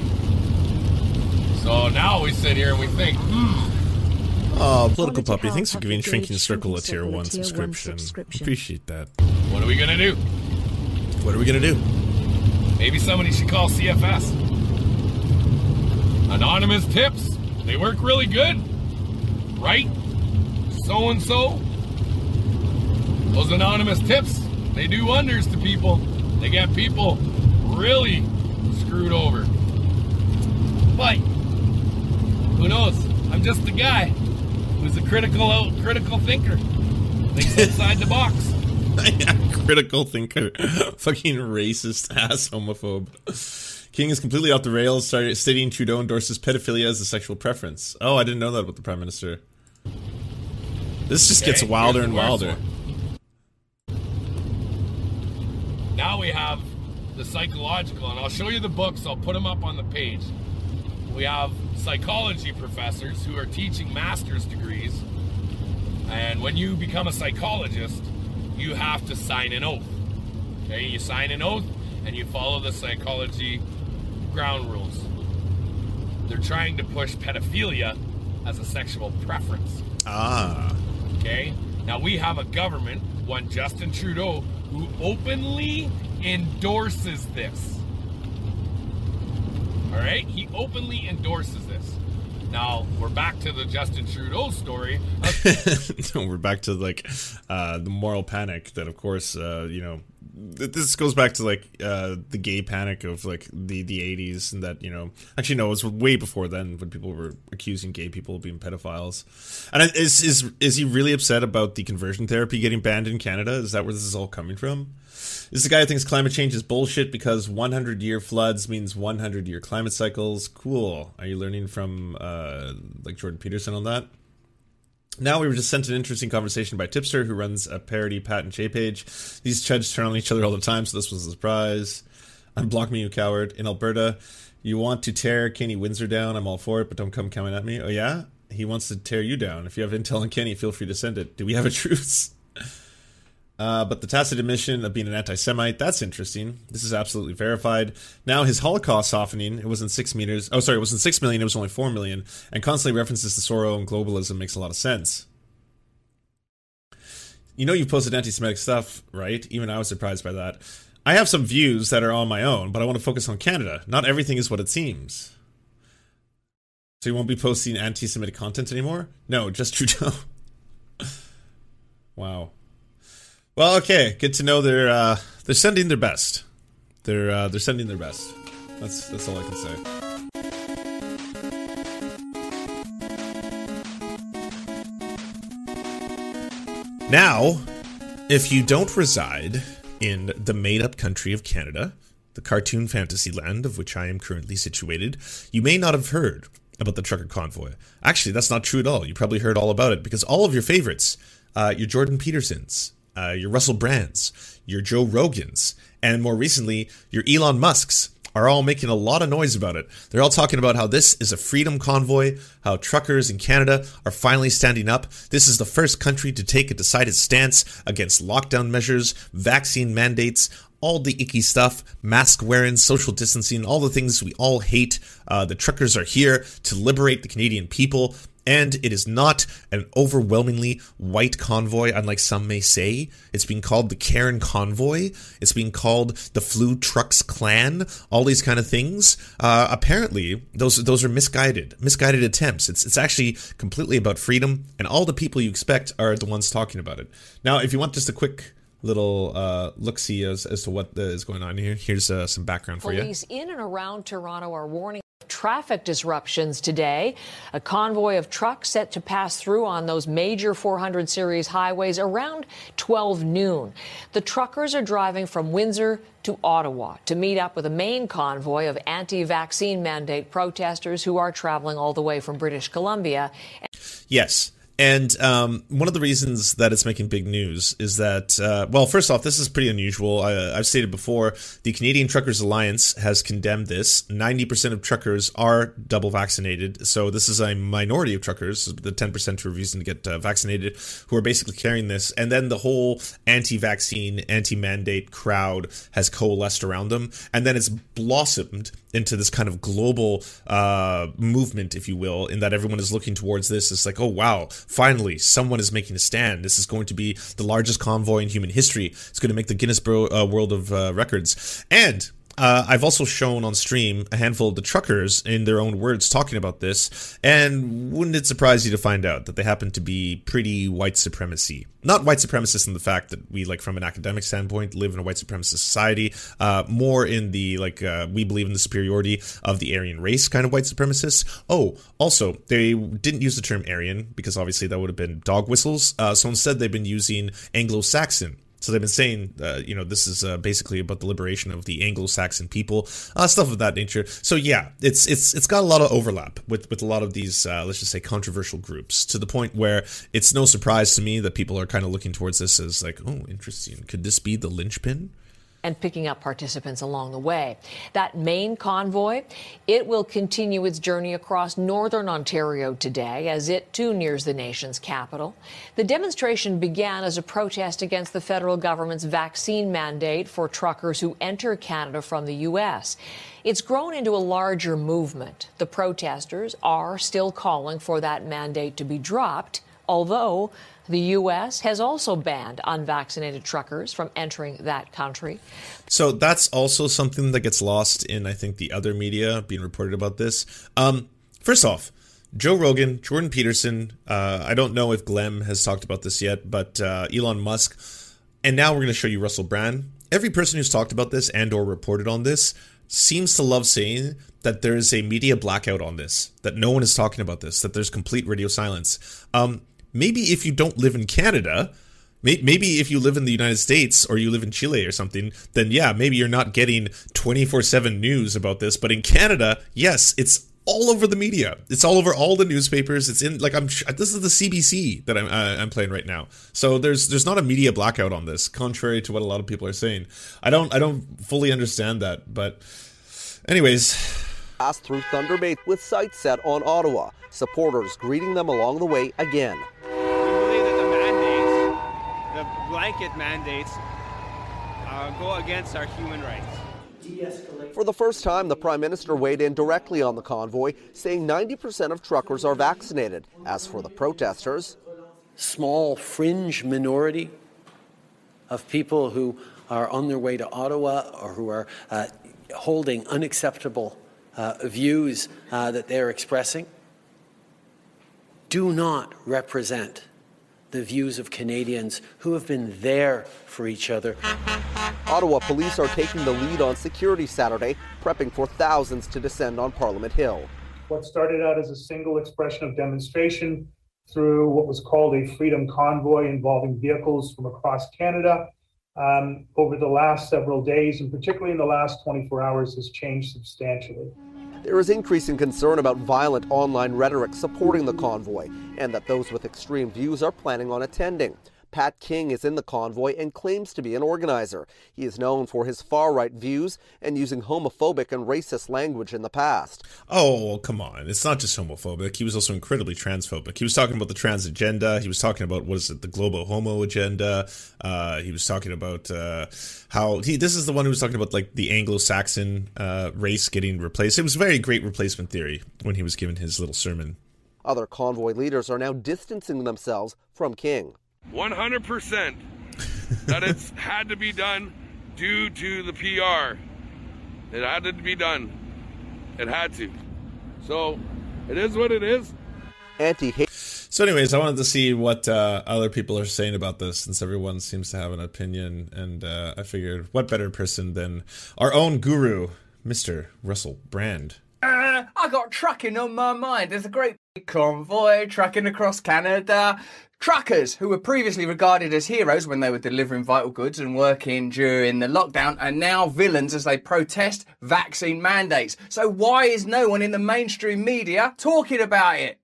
So now we sit here and we think, hmm. Oh, political puppy, thanks for giving Shrinking Circle a tier, one, subscription. Appreciate that. What are we gonna do? What are we gonna do? Maybe somebody should call CFS. Anonymous tips. They work really good. Right? So and so. Those anonymous tips, they do wonders to people. They get people really screwed over. But who knows? I'm just a guy who's a critical critical thinker. Thinks outside the box. yeah, critical thinker. Fucking racist ass homophobe. King is completely off the rails, started stating Trudeau endorses pedophilia as a sexual preference. Oh, I didn't know that about the Prime Minister. This just okay, gets wilder and wilder. Now we have the psychological, and I'll show you the books, I'll put them up on the page. We have psychology professors who are teaching master's degrees, and when you become a psychologist, you have to sign an oath. Okay, you sign an oath and you follow the psychology ground rules. They're trying to push pedophilia as a sexual preference. Ah. Okay? Now we have a government, one Justin Trudeau, who openly endorses this. All right? He openly endorses this. Now we're back to the Justin Trudeau story. we're back to like uh, the moral panic that, of course, uh, you know, this goes back to like uh, the gay panic of like the the 80s and that you know actually no it was way before then when people were accusing gay people of being pedophiles. And is is is he really upset about the conversion therapy getting banned in Canada? Is that where this is all coming from? Is the guy who thinks climate change is bullshit because 100 year floods means 100 year climate cycles. Cool. Are you learning from uh, like Jordan Peterson on that now we were just sent an interesting conversation by Tipster, who runs a parody Pat and page. These chuds turn on each other all the time, so this was a surprise. Unblock me, you coward. In Alberta, you want to tear Kenny Windsor down. I'm all for it, but don't come coming at me. Oh yeah, he wants to tear you down. If you have intel on Kenny, feel free to send it. Do we have a truce? Uh, but the tacit admission of being an anti-Semite, that's interesting. This is absolutely verified. Now his Holocaust softening, it wasn't six meters. Oh, sorry, it wasn't six million. It was only four million. And constantly references to Soros and globalism makes a lot of sense. You know, you've posted anti-Semitic stuff, right? Even I was surprised by that. I have some views that are on my own, but I want to focus on Canada. Not everything is what it seems. So you won't be posting anti-Semitic content anymore? No, just Trudeau. wow. Well, okay, good to know they're uh, they're sending their best. They're uh, they're sending their best. That's that's all I can say. Now, if you don't reside in the made up country of Canada, the cartoon fantasy land of which I am currently situated, you may not have heard about the trucker convoy. Actually, that's not true at all. You probably heard all about it because all of your favorites, uh, your Jordan Petersons, uh, your Russell Brands, your Joe Rogans, and more recently, your Elon Musks, are all making a lot of noise about it. They're all talking about how this is a freedom convoy, how truckers in Canada are finally standing up. This is the first country to take a decided stance against lockdown measures, vaccine mandates, all the icky stuff, mask wearing, social distancing, all the things we all hate. Uh, the truckers are here to liberate the Canadian people. And it is not an overwhelmingly white convoy, unlike some may say. It's being called the Karen Convoy. It's being called the Flu Trucks Clan. All these kind of things. Uh, apparently, those those are misguided, misguided attempts. It's it's actually completely about freedom, and all the people you expect are the ones talking about it. Now, if you want just a quick little uh, look see as, as to what is going on here. Here's uh, some background for Police you. Police in and around Toronto are warning traffic disruptions today. A convoy of trucks set to pass through on those major 400 series highways around 12 noon. The truckers are driving from Windsor to Ottawa to meet up with a main convoy of anti vaccine mandate protesters who are traveling all the way from British Columbia. Yes. And um, one of the reasons that it's making big news is that, uh, well, first off, this is pretty unusual. I, have stated before, the Canadian Truckers Alliance has condemned this. 90% of truckers are double vaccinated. So this is a minority of truckers, the 10% who are refusing to get uh, vaccinated, who are basically carrying this. And then the whole anti vaccine, anti mandate crowd has coalesced around them. And then it's blossomed into this kind of global uh, movement, if you will, in that everyone is looking towards this. It's like, oh, wow finally, someone is making a stand. This is going to be the largest convoy in human history. It's going to make the Guinness uh, World of uh, Records. And uh, I've also shown on stream a handful of the truckers in their own words talking about this, and wouldn't it surprise you to find out that they happen to be pretty white supremacy? Not white supremacists in the fact that we, like, from an academic standpoint, live in a white supremacist society. Uh, more in the like, uh, we believe in the superiority of the Aryan race kind of white supremacists. Oh, also, they didn't use the term Aryan because obviously that would have been dog whistles. Uh, so instead, they've been using Anglo-Saxon so they've been saying, uh, you know, this is uh, basically about the liberation of the Anglo-Saxon people, uh, stuff of that nature. So yeah, it's it's it's got a lot of overlap with with a lot of these, uh, let's just say, controversial groups, to the point where it's no surprise to me that people are kind of looking towards this as like, oh, interesting. Could this be the linchpin? And picking up participants along the way. That main convoy, it will continue its journey across northern Ontario today as it too nears the nation's capital. The demonstration began as a protest against the federal government's vaccine mandate for truckers who enter Canada from the U.S. It's grown into a larger movement. The protesters are still calling for that mandate to be dropped, although the U.S. has also banned unvaccinated truckers from entering that country. So that's also something that gets lost in, I think, the other media being reported about this. Um, first off, Joe Rogan, Jordan Peterson, uh, I don't know if Glenn has talked about this yet, but uh, Elon Musk, and now we're going to show you Russell Brand. Every person who's talked about this and or reported on this seems to love saying that there's a media blackout on this, that no one is talking about this, that there's complete radio silence. Um, maybe if you don't live in Canada, maybe if you live in the United States or you live in Chile or something, then yeah, maybe you're not getting 24 7 news about this. But in Canada, yes, it's all over the media. It's all over all the newspapers. It's in like I'm. This is the CBC that I'm uh, I'm playing right now. So there's there's not a media blackout on this, contrary to what a lot of people are saying. I don't I don't fully understand that, but anyways. Pass through Thunder Bay with sights set on Ottawa. Supporters greeting them along the way again blanket mandates uh, go against our human rights. For the first time, the Prime Minister weighed in directly on the convoy, saying 90% of truckers are vaccinated. As for the protesters, small fringe minority of people who are on their way to Ottawa or who are uh, holding unacceptable uh, views uh, that they're expressing do not represent the views of Canadians who have been there for each other. Ottawa police are taking the lead on security Saturday, prepping for thousands to descend on Parliament Hill. What started out as a single expression of demonstration through what was called a freedom convoy involving vehicles from across Canada um, over the last several days, and particularly in the last 24 hours, has changed substantially. There is increasing concern about violent online rhetoric supporting the convoy, and that those with extreme views are planning on attending. Pat King is in the convoy and claims to be an organizer. He is known for his far right views and using homophobic and racist language in the past. Oh, come on. It's not just homophobic. He was also incredibly transphobic. He was talking about the trans agenda. He was talking about, what is it, the global homo agenda. Uh, he was talking about uh, how he, this is the one who was talking about like the Anglo Saxon uh, race getting replaced. It was a very great replacement theory when he was given his little sermon. Other convoy leaders are now distancing themselves from King. 100% that it's had to be done due to the PR. It had to be done. It had to. So it is what it is. Anti hate. So, anyways, I wanted to see what uh, other people are saying about this, since everyone seems to have an opinion, and uh, I figured, what better person than our own guru, Mister Russell Brand. I got trucking on my mind. There's a great convoy trucking across Canada. Truckers, who were previously regarded as heroes when they were delivering vital goods and working during the lockdown, are now villains as they protest vaccine mandates. So, why is no one in the mainstream media talking about it?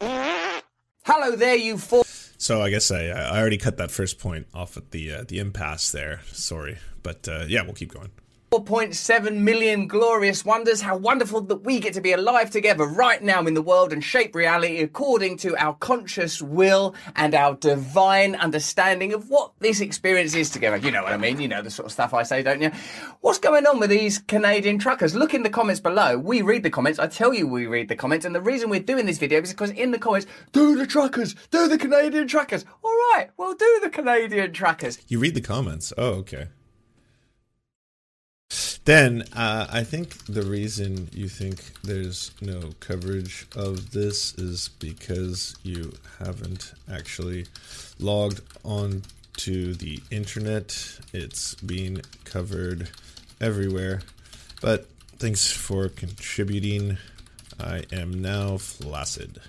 Hello there, you four. So I guess I I already cut that first point off at the uh, the impasse there. Sorry, but uh, yeah, we'll keep going. 4.7 million glorious wonders. How wonderful that we get to be alive together right now in the world and shape reality according to our conscious will and our divine understanding of what this experience is together. You know what I mean? You know the sort of stuff I say, don't you? What's going on with these Canadian truckers? Look in the comments below. We read the comments. I tell you we read the comments. And the reason we're doing this video is because in the comments, do the truckers, do the Canadian truckers. All right, well, do the Canadian truckers. You read the comments. Oh, okay. Then uh, I think the reason you think there's no coverage of this is because you haven't actually logged on to the internet. It's being covered everywhere. But thanks for contributing. I am now flaccid.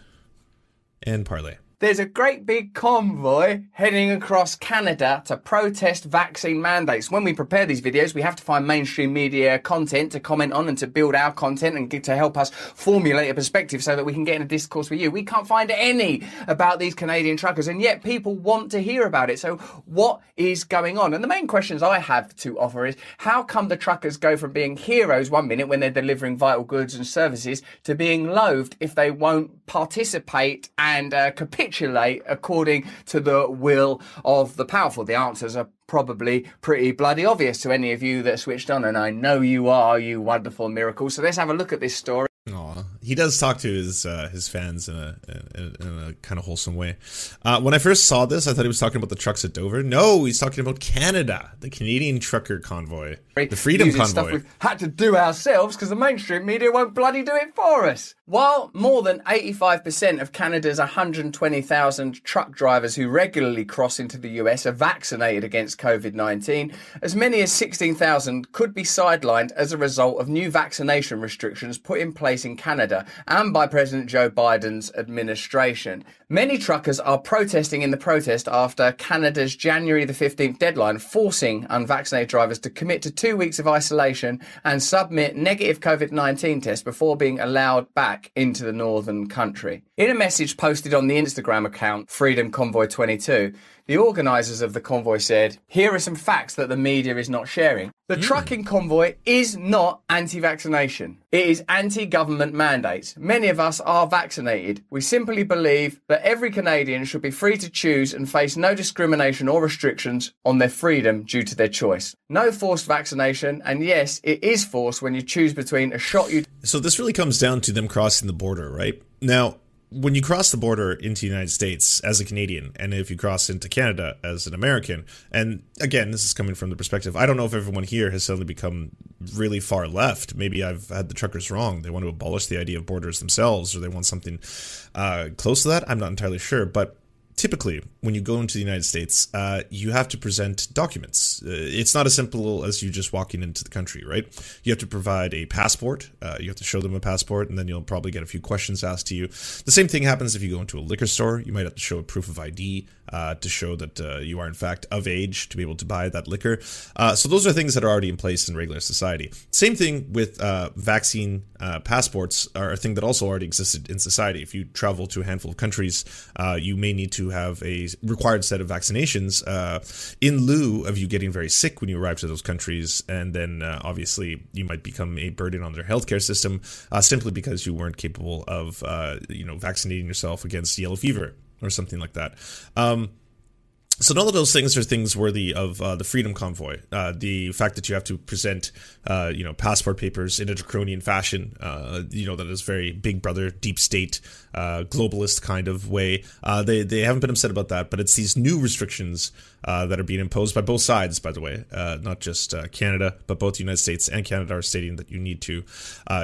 And parlay. There's a great big convoy heading across Canada to protest vaccine mandates. When we prepare these videos, we have to find mainstream media content to comment on and to build our content and to help us formulate a perspective so that we can get in a discourse with you. We can't find any about these Canadian truckers, and yet people want to hear about it. So, what is going on? And the main questions I have to offer is how come the truckers go from being heroes one minute when they're delivering vital goods and services to being loathed if they won't participate and uh, capitulate? according to the will of the powerful? The answers are probably pretty bloody obvious to any of you that switched on, and I know you are, you wonderful miracle. So let's have a look at this story. Aw. He does talk to his uh, his fans in a in, in a kind of wholesome way. Uh, when I first saw this, I thought he was talking about the trucks at Dover. No, he's talking about Canada, the Canadian trucker convoy, the Freedom Convoy. We've had to do ourselves because the mainstream media won't bloody do it for us. While more than 85% of Canada's 120,000 truck drivers who regularly cross into the US are vaccinated against COVID 19, as many as 16,000 could be sidelined as a result of new vaccination restrictions put in place in Canada and by President Joe Biden's administration. Many truckers are protesting in the protest after Canada's January the 15th deadline, forcing unvaccinated drivers to commit to two weeks of isolation and submit negative COVID 19 tests before being allowed back into the northern country. In a message posted on the Instagram account Freedom Convoy 22, the organisers of the convoy said, Here are some facts that the media is not sharing. The Hmm. trucking convoy is not anti vaccination, it is anti government mandates. Many of us are vaccinated. We simply believe that every Canadian should be free to choose and face no discrimination or restrictions on their freedom due to their choice. No forced vaccination, and yes, it is forced when you choose between a shot you So this really comes down to them crossing the border, right? Now, when you cross the border into the United States as a Canadian, and if you cross into Canada as an American, and again, this is coming from the perspective, I don't know if everyone here has suddenly become really far left. Maybe I've had the truckers wrong. They want to abolish the idea of borders themselves, or they want something uh, close to that. I'm not entirely sure, but typically, when you go into the United States, uh, you have to present documents. Uh, it's not as simple as you just walking into the country, right? You have to provide a passport. Uh, you have to show them a passport, and then you'll probably get a few questions asked to you. The same thing happens if you go into a liquor store. You might have to show a proof of ID uh, to show that uh, you are, in fact, of age to be able to buy that liquor. Uh, so those are things that are already in place in regular society. Same thing with vaccine passports are a thing that also already existed in society. If you travel to a handful of countries, you may need to have a required set of vaccinations uh, in lieu of you getting very sick when you arrive to those countries, and then uh, obviously you might become a burden on their healthcare system uh, simply because you weren't capable of uh, you know vaccinating yourself against yellow fever or something like that. Um, so none of those things are things worthy of uh, the Freedom Convoy. Uh, the fact that you have to present, uh, you know, passport papers in a draconian fashion, uh, you know, that is very Big Brother, deep state, uh, globalist kind of way. Uh, they they haven't been upset about that, but it's these new restrictions that are being imposed by both sides, by the way, not just Canada, but both the United States and Canada are stating that you need to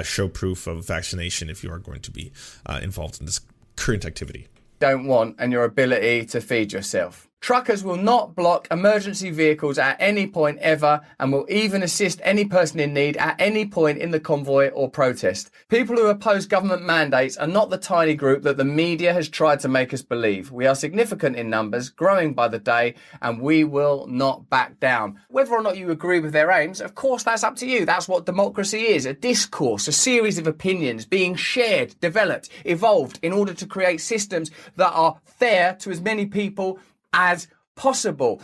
show proof of vaccination if you are going to be involved in this current activity. Don't want and your ability to feed yourself. Truckers will not block emergency vehicles at any point ever and will even assist any person in need at any point in the convoy or protest. People who oppose government mandates are not the tiny group that the media has tried to make us believe. We are significant in numbers, growing by the day, and we will not back down. Whether or not you agree with their aims, of course, that's up to you. That's what democracy is a discourse, a series of opinions being shared, developed, evolved in order to create systems that are fair to as many people as possible.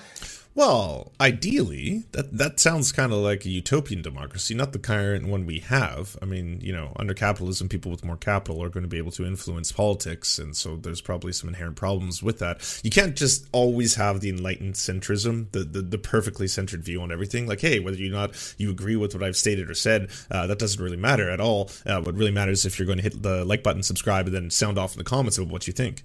Well, ideally, that that sounds kind of like a utopian democracy, not the current one we have. I mean, you know, under capitalism, people with more capital are going to be able to influence politics, and so there's probably some inherent problems with that. You can't just always have the enlightened centrism, the the, the perfectly centered view on everything. Like, hey, whether you not you agree with what I've stated or said, uh, that doesn't really matter at all. Uh, what really matters is if you're going to hit the like button, subscribe, and then sound off in the comments about what you think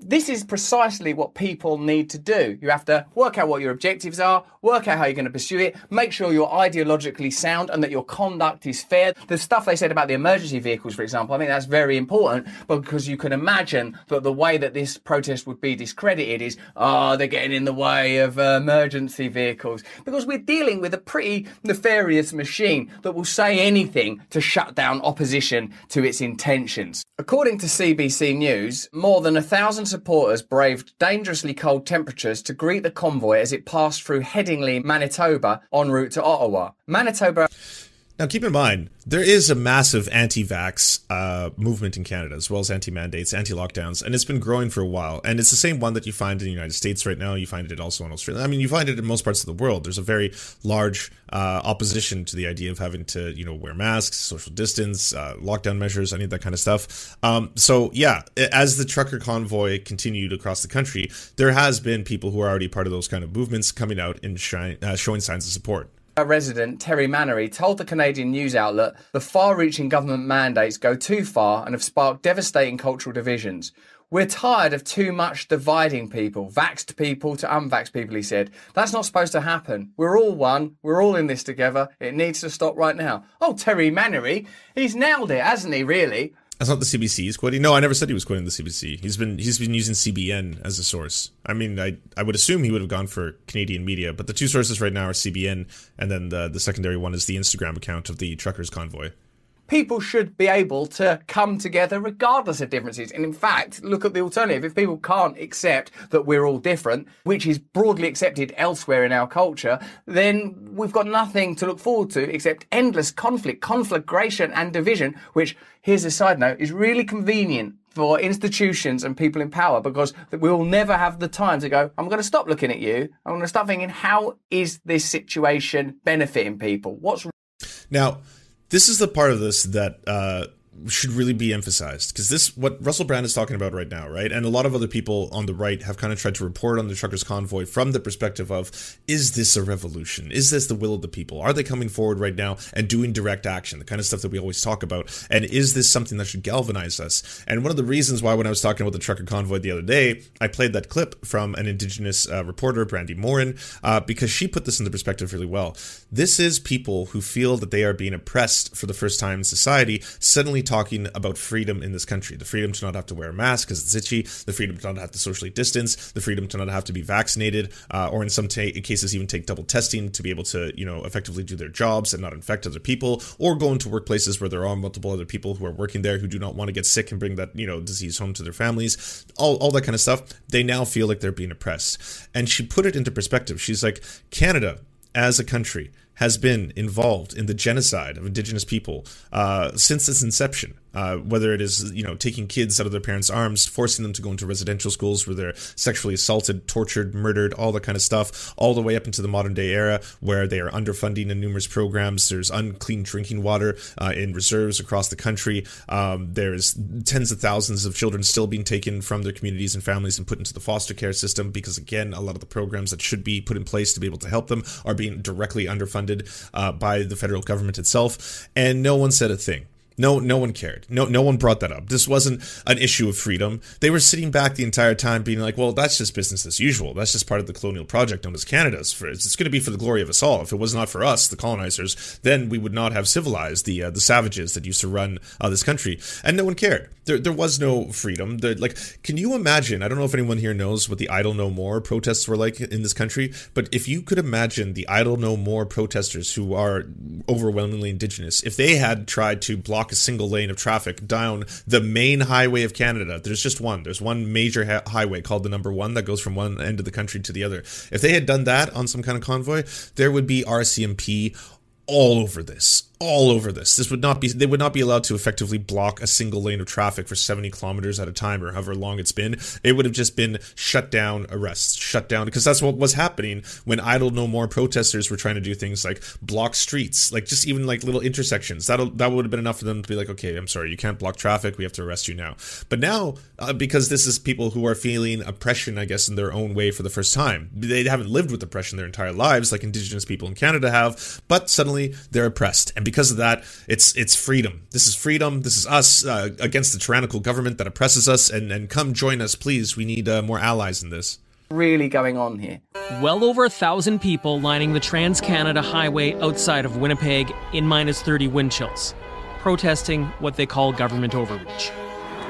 this is precisely what people need to do. You have to work out what your objectives are, work out how you're going to pursue it, make sure you're ideologically sound and that your conduct is fair. The stuff they said about the emergency vehicles, for example, I think that's very important because you can imagine that the way that this protest would be discredited is, oh, they're getting in the way of uh, emergency vehicles. Because we're dealing with a pretty nefarious machine that will say anything to shut down opposition to its intentions. According to CBC News, more than a thousand supporters braved dangerously cold temperatures to greet the convoy as it passed through Headingley, Manitoba, en route to Ottawa. Manitoba now, keep in mind, there is a massive anti vax uh, movement in Canada, as well as anti mandates, anti lockdowns, and it's been growing for a while. And it's the same one that you find in the United States right now. You find it also in Australia. I mean, you find it in most parts of the world. There's a very large uh, opposition to the idea of having to, you know, wear masks, social distance, uh, lockdown measures, any of that kind of stuff. Um, so, yeah, as the trucker convoy continued across the country, there has been people who are already part of those kind of movements coming out and uh, showing signs of support resident Terry Mannery told the Canadian news outlet the far reaching government mandates go too far and have sparked devastating cultural divisions. We're tired of too much dividing people, vaxed people to unvaxxed people, he said. That's not supposed to happen. We're all one. We're all in this together. It needs to stop right now. Oh, Terry Mannery, he's nailed it, hasn't he, really? That's not the CBC he's quoting. No, I never said he was quoting the CBC. He's been he's been using CBN as a source. I mean, I I would assume he would have gone for Canadian media, but the two sources right now are CBN, and then the the secondary one is the Instagram account of the truckers convoy people should be able to come together regardless of differences. And in fact, look at the alternative. If people can't accept that we're all different, which is broadly accepted elsewhere in our culture, then we've got nothing to look forward to except endless conflict, conflagration, and division, which, here's a side note, is really convenient for institutions and people in power because we will never have the time to go, I'm going to stop looking at you. I'm going to start thinking, how is this situation benefiting people? What's now, this is the part of this that uh, should really be emphasized because this what Russell Brand is talking about right now, right? And a lot of other people on the right have kind of tried to report on the truckers convoy from the perspective of is this a revolution? Is this the will of the people? Are they coming forward right now and doing direct action, the kind of stuff that we always talk about? And is this something that should galvanize us? And one of the reasons why when I was talking about the trucker convoy the other day, I played that clip from an indigenous uh, reporter, Brandi Morin, uh, because she put this into perspective really well. This is people who feel that they are being oppressed for the first time in society suddenly talking about freedom in this country the freedom to not have to wear a mask because it's itchy, the freedom to not have to socially distance, the freedom to not have to be vaccinated, uh, or in some cases, even take double testing to be able to, you know, effectively do their jobs and not infect other people, or go into workplaces where there are multiple other people who are working there who do not want to get sick and bring that, you know, disease home to their families, all, all that kind of stuff. They now feel like they're being oppressed. And she put it into perspective. She's like, Canada as a country has been involved in the genocide of indigenous people uh, since its inception. Uh, whether it is you know taking kids out of their parents' arms, forcing them to go into residential schools where they're sexually assaulted, tortured, murdered, all that kind of stuff, all the way up into the modern day era where they are underfunding in numerous programs. There's unclean drinking water uh, in reserves across the country. Um, there's tens of thousands of children still being taken from their communities and families and put into the foster care system because again, a lot of the programs that should be put in place to be able to help them are being directly underfunded uh, by the federal government itself, and no one said a thing. No, no one cared. No, no one brought that up. This wasn't an issue of freedom. They were sitting back the entire time, being like, "Well, that's just business as usual. That's just part of the colonial project known as Canada's. For it's going to be for the glory of us all. If it was not for us, the colonizers, then we would not have civilized the uh, the savages that used to run uh, this country, and no one cared. There, there was no freedom. There, like, can you imagine? I don't know if anyone here knows what the Idle No More protests were like in this country, but if you could imagine the Idle No More protesters who are overwhelmingly indigenous, if they had tried to block block a single lane of traffic down the main highway of Canada. There's just one. There's one major ha- highway called the number one that goes from one end of the country to the other. If they had done that on some kind of convoy, there would be RCMP all over this all over this. This would not be they would not be allowed to effectively block a single lane of traffic for 70 kilometers at a time or however long it's been. It would have just been shut down arrests, shut down because that's what was happening when idle no more protesters were trying to do things like block streets, like just even like little intersections. That that would have been enough for them to be like, "Okay, I'm sorry, you can't block traffic. We have to arrest you now." But now uh, because this is people who are feeling oppression, I guess in their own way for the first time. They haven't lived with oppression their entire lives like indigenous people in Canada have, but suddenly they're oppressed. And because of that, it's it's freedom. This is freedom. This is us uh, against the tyrannical government that oppresses us. And and come join us, please. We need uh, more allies in this. Really going on here. Well over a thousand people lining the Trans Canada Highway outside of Winnipeg in minus 30 wind chills, protesting what they call government overreach.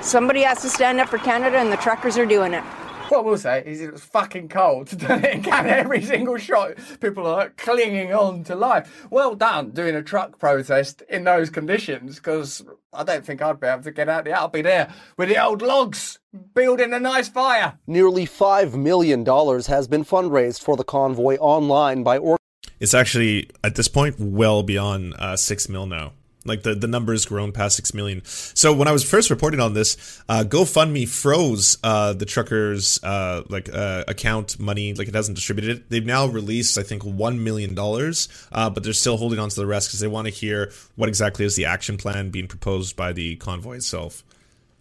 Somebody has to stand up for Canada, and the truckers are doing it. What we'll say is it was fucking cold in Canada. Every single shot, people are like clinging on to life. Well done doing a truck protest in those conditions because I don't think I'd be able to get out there. I'll be there with the old logs building a nice fire. Nearly $5 million has been fundraised for the convoy online by. Or- it's actually, at this point, well beyond uh, 6 mil now. Like the, the numbers grown past six million. So when I was first reporting on this, uh, GoFundMe froze uh, the truckers' uh, like uh, account money, like it hasn't distributed it. They've now released, I think, one million dollars, uh, but they're still holding on to the rest because they want to hear what exactly is the action plan being proposed by the convoy itself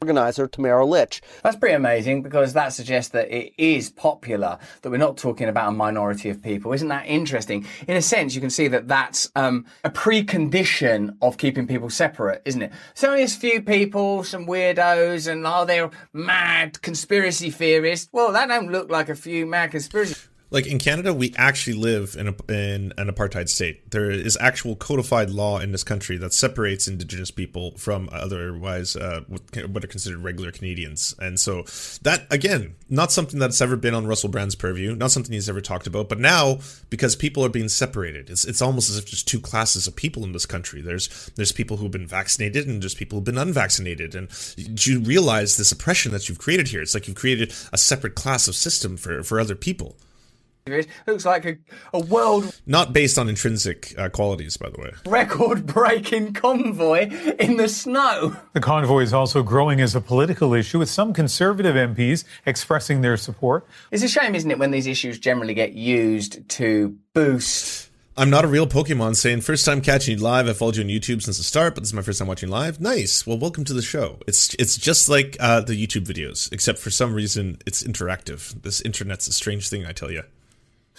organizer Tamara Lich. That's pretty amazing because that suggests that it is popular, that we're not talking about a minority of people. Isn't that interesting? In a sense, you can see that that's um, a precondition of keeping people separate, isn't it? So only a few people, some weirdos, and are oh, they mad conspiracy theorists? Well, that don't look like a few mad conspiracy like in Canada, we actually live in, a, in an apartheid state. There is actual codified law in this country that separates Indigenous people from otherwise uh, what are considered regular Canadians. And so that again, not something that's ever been on Russell Brand's purview, not something he's ever talked about. But now, because people are being separated, it's it's almost as if there's two classes of people in this country. There's there's people who've been vaccinated and there's people who've been unvaccinated. And do you realize this oppression that you've created here. It's like you've created a separate class of system for for other people. It looks like a, a world. Not based on intrinsic uh, qualities, by the way. Record breaking convoy in the snow. The convoy is also growing as a political issue, with some conservative MPs expressing their support. It's a shame, isn't it, when these issues generally get used to boost I'm not a real Pokemon saying first time catching you live. I followed you on YouTube since the start, but this is my first time watching live. Nice. Well, welcome to the show. It's it's just like uh, the YouTube videos, except for some reason it's interactive. This internet's a strange thing, I tell you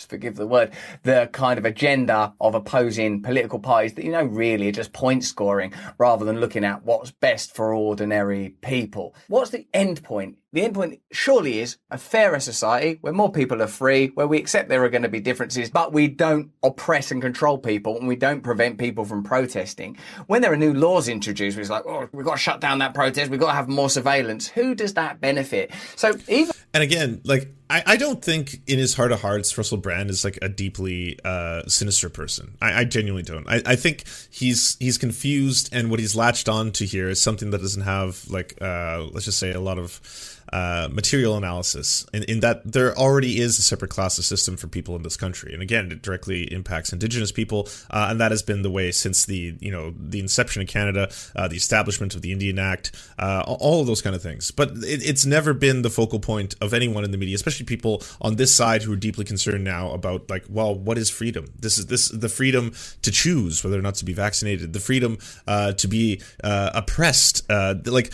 forgive the word, the kind of agenda of opposing political parties that, you know, really are just point scoring rather than looking at what's best for ordinary people. What's the end point The end point surely is a fairer society where more people are free, where we accept there are going to be differences, but we don't oppress and control people and we don't prevent people from protesting. When there are new laws introduced, it's like, oh, we've got to shut down that protest, we've got to have more surveillance. Who does that benefit? So even. And again, like, I, I don't think in his heart of hearts Russell Brand is like a deeply uh, sinister person. I, I genuinely don't. I, I think he's he's confused, and what he's latched on to here is something that doesn't have like uh, let's just say a lot of uh, material analysis. In, in, that there already is a separate class of system for people in this country. And again it directly impacts indigenous people uh, and that has been the way since the you know the inception of canada uh, the establishment of the indian act uh, all of those kind of things. But it, it's never been the focal point of anyone in the media especially people on this side who are deeply concerned now about like well what is freedom? This is this the freedom to choose whether or not to be vaccinated the freedom uh, to be uh, oppressed like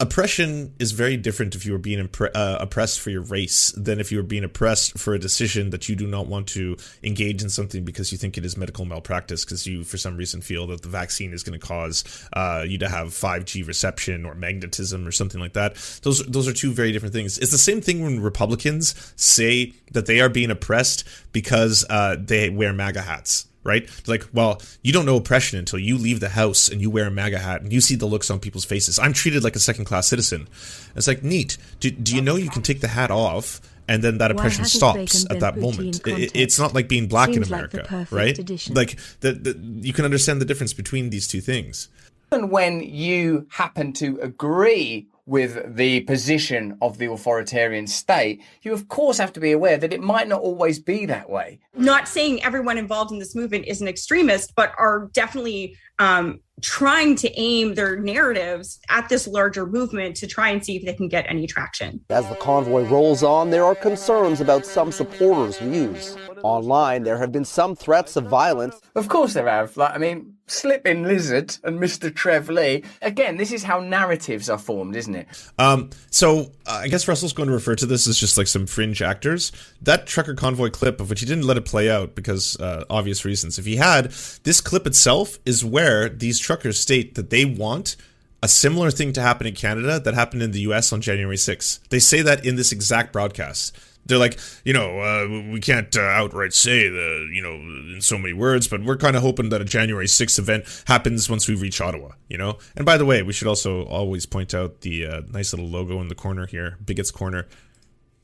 oppression is very different if you are being impre- uh, oppressed for your race than if you are being oppressed for a decision that you do not want to engage in something because you think it is medical malpractice because you for some reason feel that the vaccine is going to cause uh, you to have 5G reception or magnetism or something like that. Those those are two very different things. It's the same thing when republicans say that they are being oppressed because uh, they wear maga hats right? Like, well, you don't know oppression until you leave the house and you wear a MAGA hat and you see the looks on people's faces. I'm treated like a second class citizen. It's like, neat. Do, do you know you can take the hat off and then that oppression stops at that moment? It, it's not like being black Seems in America, like right? Edition. Like, the, the, you can understand the difference between these two things. And when you happen to agree with the position of the authoritarian state, you of course have to be aware that it might not always be that way. Not saying everyone involved in this movement is an extremist, but are definitely um, trying to aim their narratives at this larger movement to try and see if they can get any traction. As the convoy rolls on, there are concerns about some supporters' views. Online, there have been some threats of violence. Of course, there have. Like, I mean, Slipping Lizard and Mr. Trev Lee. Again, this is how narratives are formed, isn't it? Um, so uh, I guess Russell's going to refer to this as just like some fringe actors. That trucker convoy clip, of which he didn't let it play out because uh, obvious reasons. If he had, this clip itself is where these truckers state that they want a similar thing to happen in Canada that happened in the US on January 6th. They say that in this exact broadcast they're like, you know, uh, we can't uh, outright say the, you know, in so many words, but we're kind of hoping that a January 6th event happens once we reach Ottawa, you know? And by the way, we should also always point out the uh, nice little logo in the corner here, Bigots Corner.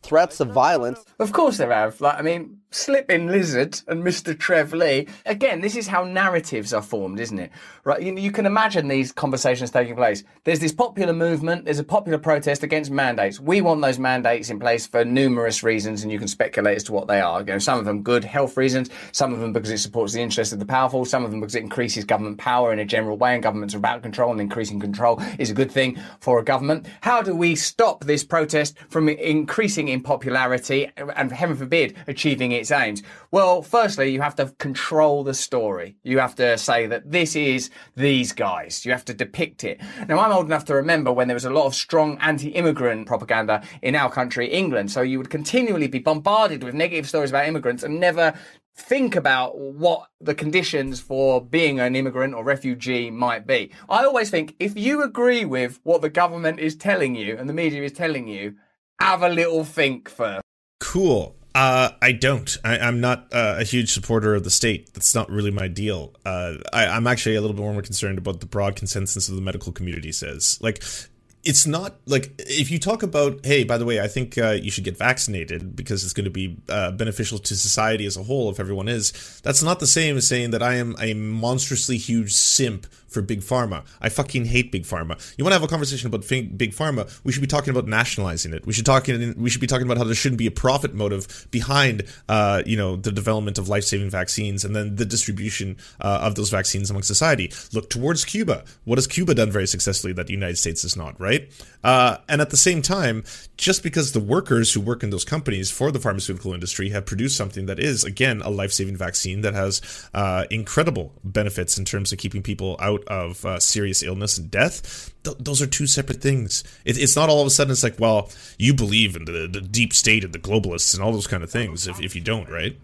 Threats of violence. Of course there have. Like, I mean, Slipping Lizard and Mr. Trev Lee. Again, this is how narratives are formed, isn't it? Right? You, you, can imagine these conversations taking place. There's this popular movement, there's a popular protest against mandates. We want those mandates in place for numerous reasons, and you can speculate as to what they are. You know, some of them good health reasons, some of them because it supports the interests of the powerful, some of them because it increases government power in a general way, and governments are about control, and increasing control is a good thing for a government. How do we stop this protest from increasing in popularity and, heaven forbid, achieving its aims? Well, firstly, you have to control the story. You have to say that this is these guys. You have to depict it. Now, I'm old enough to remember when there was a lot of strong anti-immigrant propaganda in our country, England. So you would continually be bombarded with negative stories about immigrants and never think about what the conditions for being an immigrant or refugee might be. I always think if you agree with what the government is telling you and the media is telling you, have a little think first. Cool. Uh, I don't. I, am not uh, a huge supporter of the state. That's not really my deal. Uh, I, I'm actually a little bit more concerned about the broad consensus of the medical community says. Like, it's not like if you talk about hey by the way i think uh, you should get vaccinated because it's going to be uh, beneficial to society as a whole if everyone is that's not the same as saying that i am a monstrously huge simp for big pharma. I fucking hate big pharma. You want to have a conversation about big pharma? We should be talking about nationalizing it. We should talking we should be talking about how there shouldn't be a profit motive behind uh, you know the development of life-saving vaccines and then the distribution uh, of those vaccines among society. Look towards cuba what has cuba done very successfully that the united states has not right? Uh, and at the same time, just because the workers who work in those companies for the pharmaceutical industry have produced something that is, again, a life saving vaccine that has uh, incredible benefits in terms of keeping people out of uh, serious illness and death, th- those are two separate things. It, it's not all of a sudden it's like, well, you believe in the, the deep state and the globalists and all those kind of things if, if you don't, right?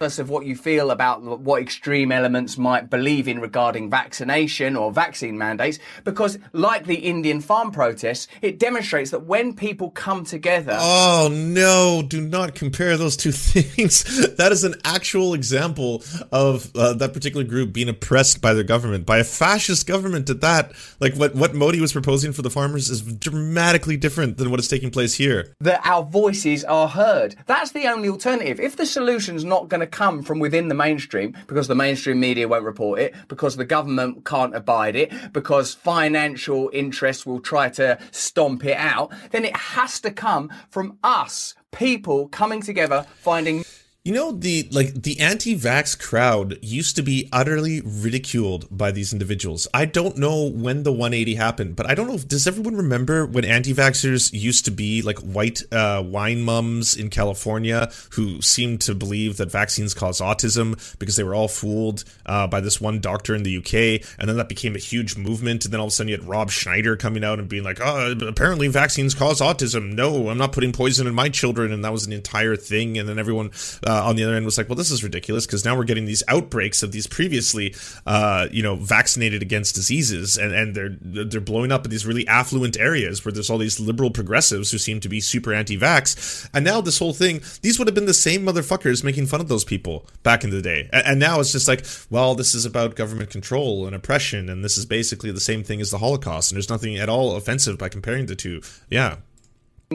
Us of what you feel about what extreme elements might believe in regarding vaccination or vaccine mandates because like the indian farm protests it demonstrates that when people come together oh no. Do not compare those two things. That is an actual example of uh, that particular group being oppressed by their government by a fascist government at that. Like what what modi was proposing for the farmers is dramatically different than what is taking place here. that our voices are heard. That's the only alternative. If the solution's not going to come from within the mainstream because the mainstream media won't report it, because the government can't abide it, because financial interests will try to stomp it out, then it has to come from us, people coming together, finding you know the like the anti-vax crowd used to be utterly ridiculed by these individuals. I don't know when the 180 happened, but I don't know. If, does everyone remember when anti-vaxxers used to be like white uh, wine mums in California who seemed to believe that vaccines cause autism because they were all fooled uh, by this one doctor in the UK, and then that became a huge movement. And then all of a sudden you had Rob Schneider coming out and being like, "Oh, apparently vaccines cause autism. No, I'm not putting poison in my children," and that was an entire thing. And then everyone. Uh, uh, on the other end was like, well, this is ridiculous because now we're getting these outbreaks of these previously, uh, you know, vaccinated against diseases, and, and they're they're blowing up in these really affluent areas where there's all these liberal progressives who seem to be super anti-vax, and now this whole thing, these would have been the same motherfuckers making fun of those people back in the day, and, and now it's just like, well, this is about government control and oppression, and this is basically the same thing as the Holocaust, and there's nothing at all offensive by comparing the two. Yeah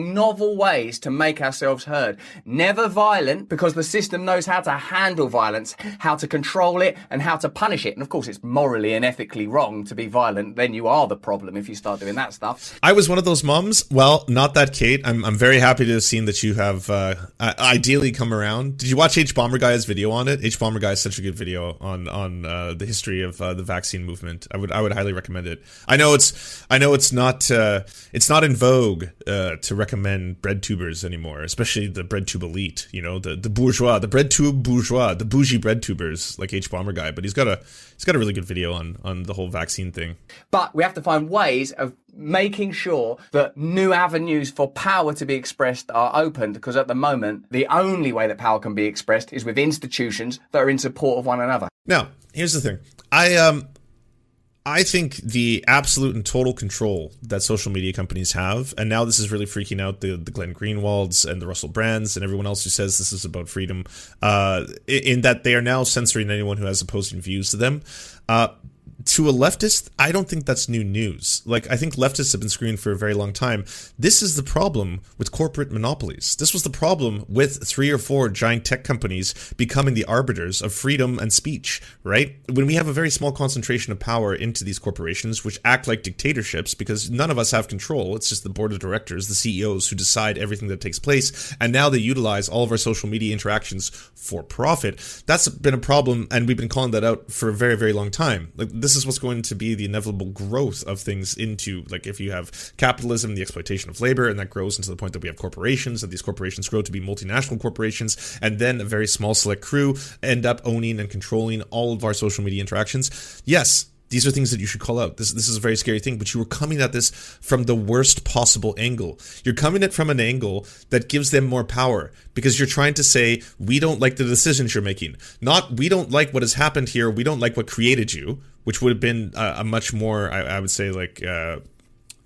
novel ways to make ourselves heard. Never violent because the system knows how to handle violence, how to control it, and how to punish it. And of course, it's morally and ethically wrong to be violent. Then you are the problem if you start doing that stuff. I was one of those moms. Well, not that Kate. I'm, I'm very happy to have seen that you have uh, ideally come around. Did you watch Hbomberguy's video on it? Hbomberguy is such a good video on on uh, the history of uh, the vaccine movement. I would I would highly recommend it. I know it's I know it's not uh, it's not in vogue uh, to recommend bread tubers anymore, especially the bread tube elite. You know, the the bourgeois, the bread tube bourgeois, the bougie bread tubers like Hbomberguy. But he's got a he's got a really good video on on the whole vaccine thing. But we have to find ways of making sure that new avenues for power to be expressed are opened because at the moment the only way that power can be expressed is with institutions that are in support of one another. Now, here's the thing. I um I think the absolute and total control that social media companies have, and now this is really freaking out the, the Glenn Greenwalds and the Russell Brands and everyone else who says this is about freedom, uh, in that they are now censoring anyone who has opposing views to them. Uh, to a leftist, I don't think that's new news. Like, I think leftists have been screwing for a very long time. This is the problem with corporate monopolies. This was the problem with three or four giant tech companies becoming the arbiters of freedom and speech, right? When we have a very small concentration of power into these corporations, which act like dictatorships because none of us have control. It's just the board of directors, the CEOs who decide everything that takes place. And now they utilize all of our social media interactions for profit. That's been a problem. And we've been calling that out for a very, very long time. Like, this this is what's going to be the inevitable growth of things into like if you have capitalism, the exploitation of labor, and that grows into the point that we have corporations, and these corporations grow to be multinational corporations, and then a very small select crew end up owning and controlling all of our social media interactions. Yes, these are things that you should call out. This this is a very scary thing, but you are coming at this from the worst possible angle. You're coming at from an angle that gives them more power because you're trying to say we don't like the decisions you're making. Not we don't like what has happened here. We don't like what created you, which would have been a, a much more I, I, would say like uh,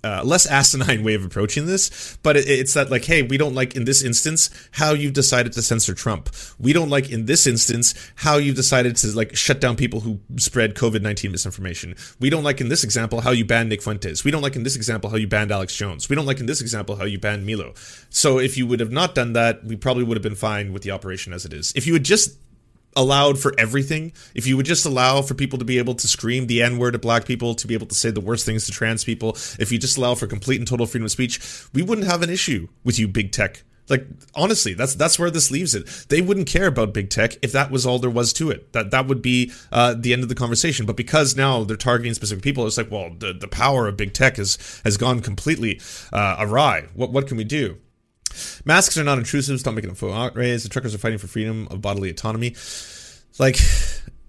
uh, less asinine way of approaching this, but it, it's that like, hey, we don't like in this instance how you've decided to censor Trump. We don't like in this instance how you've decided to like shut down people who spread COVID nineteen misinformation. We don't like in this example how you banned Nick Fuentes. We don't like in this example how you banned Alex Jones. We don't like in this example how you banned Milo. So if you would have not done that, we probably would have been fine with the operation as it is. If you had just allowed for everything, if you would just allow for people to be able to scream the N word at black people, to be able to say the worst things to trans people, if you just allow for complete and total freedom of speech, we wouldn't have an issue with you, big tech. Like honestly, that's that's where this leaves it. They wouldn't care about big tech if that was all there was to it. That that would be uh, the end of the conversation. But because now they're targeting specific people, it's like, well, the, the power of big tech has has gone completely uh, awry. What what can we do? Masks are not intrusive. Stop making them faux. The truckers are fighting for freedom of bodily autonomy. Like,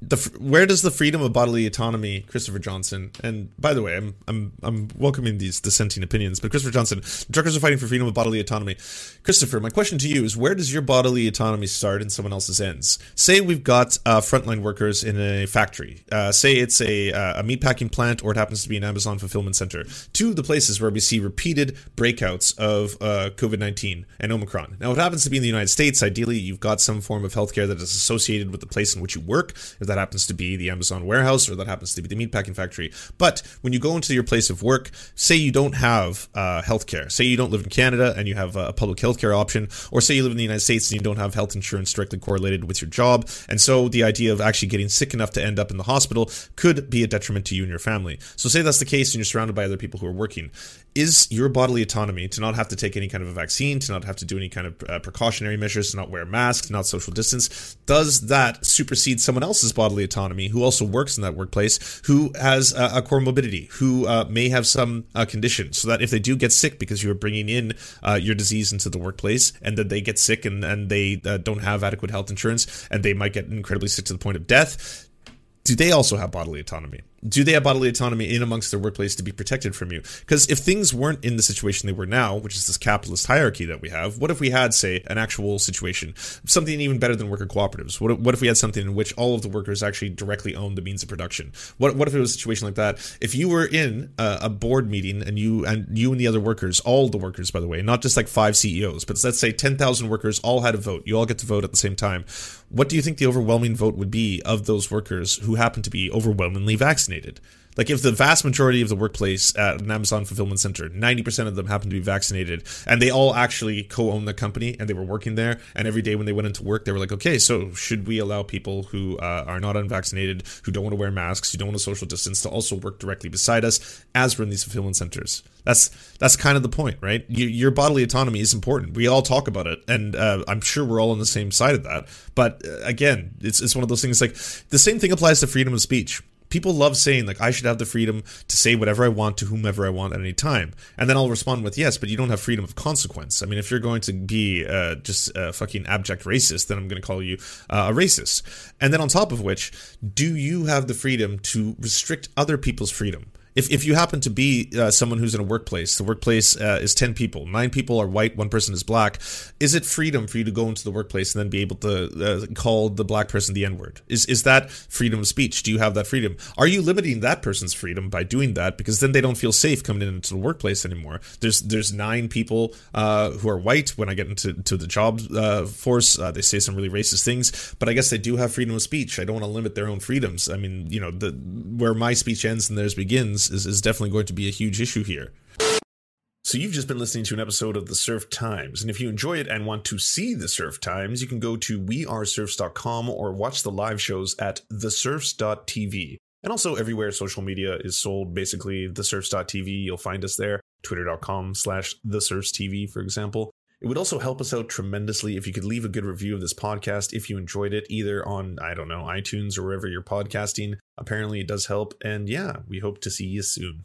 the where does the freedom of bodily autonomy, Christopher Johnson? And by the way, I'm I'm I'm welcoming these dissenting opinions, but Christopher Johnson, truckers are fighting for freedom of bodily autonomy. Christopher, my question to you is: Where does your bodily autonomy start and someone else's ends? Say we've got uh, frontline workers in a factory. Uh, say it's a uh, a meatpacking plant, or it happens to be an Amazon fulfillment center. Two of the places where we see repeated breakouts of uh, COVID nineteen and Omicron. Now, it happens to be in the United States. Ideally, you've got some form of healthcare that is associated with the place in which you work. If that happens to be the Amazon warehouse or that happens to be the meatpacking factory. But when you go into your place of work, say you don't have uh, healthcare, say you don't live in Canada and you have a public healthcare option, or say you live in the United States and you don't have health insurance directly correlated with your job, and so the idea of actually getting sick enough to end up in the hospital could be a detriment to you and your family. So say that's the case and you're surrounded by other people who are working. Is your bodily autonomy to not have to take any kind of a vaccine, to not have to do any kind of uh, precautionary measures, to not wear masks, not social distance, does that supersede someone else's bodily autonomy who also works in that workplace, who has a, core comorbidity, who uh, may have some uh, condition, so that if they do get sick because you are bringing in uh, your disease into the workplace, and then they get sick and, and they uh, don't have adequate health insurance, and they might get incredibly sick to the point of death, do they also have bodily autonomy? Do they have bodily autonomy in amongst their workplace to be protected from you? Because if things weren't in the situation they were now, which is this capitalist hierarchy that we have, what if we had, say, an actual situation, something even better than worker cooperatives? What if, what if we had something in which all of the workers actually directly owned the means of production? What what if it was a situation like that? If you were in a, a board meeting and you and you and the other workers, all the workers, by the way, not just like five CEOs, but let's say ten thousand workers all had a vote. You all get to vote at the same time. What do you think the overwhelming vote would be of those workers who happen to be overwhelmingly vaccinated? Like if the vast majority of the workplace at an Amazon fulfillment center, 90% of them happen to be vaccinated and they all actually co-own the company and they were working there and every day when they went into work they were like, "Okay, so should we allow people who uh, are not unvaccinated, who don't want to wear masks, who don't want to social distance to also work directly beside us as we're in these fulfillment centers?" That's that's kind of the point, right? You, your bodily autonomy is important. We all talk about it, and uh, I'm sure we're all on the same side of that. But uh, again, it's it's one of those things. Like the same thing applies to freedom of speech people love saying like I should have the freedom to say whatever I want to whomever I want at any time, and then I'll respond with yes, but you don't have freedom of consequence. I mean, if you're going to be uh, just a fucking abject racist, then I'm going to call you uh, a racist. And then on top of which, do you have the freedom to restrict other people's freedom? If, if you happen to be uh, someone who's in a workplace, the workplace uh, is 10 people, nine people are white, one person is black, is it freedom for you to go into the workplace and then be able to uh, call the black person the N word? Is, is that freedom of speech? Do you have that freedom? Are you limiting that person's freedom by doing that? Because then they don't feel safe coming into the workplace anymore. There's there's nine people uh, who are white. When I get into to the job uh, force, uh, they say some really racist things, but I guess they do have freedom of speech. I don't want to limit their own freedoms. I mean, you know, the where my speech ends and theirs begins is, is definitely going to be a huge issue here. So you've just been listening to an episode of the Serf Times, and if you enjoy it and want to see the Serf Times, you can go to wearesurfs.com or watch the live shows at theserfs.tv. And also everywhere social media is sold, basically theserfs.tv, you'll find us there. Twitter.com slash theserfstv, for example. It would also help us out tremendously if you could leave a good review of this podcast if you enjoyed it, either on, I don't know, iTunes or wherever you're podcasting. Apparently, it does help. And yeah, we hope to see you soon.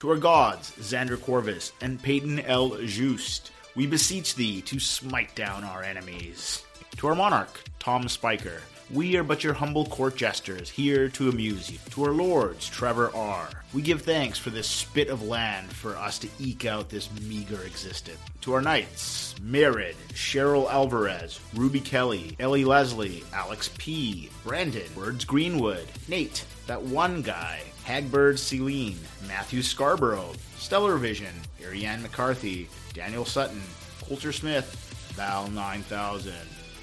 To our gods, Xander Corvus and Peyton L. Just, we beseech thee to smite down our enemies. To our monarch, Tom Spiker, we are but your humble court jesters, here to amuse you. To our lords, Trevor R., we give thanks for this spit of land for us to eke out this meager existence. To our knights, Merid, Cheryl Alvarez, Ruby Kelly, Ellie Leslie, Alex P., Brandon, Words Greenwood, Nate, that one guy, Hagbird Celine, Matthew Scarborough, Stellar Vision, Ariane McCarthy, Daniel Sutton, Coulter Smith, Val 9000,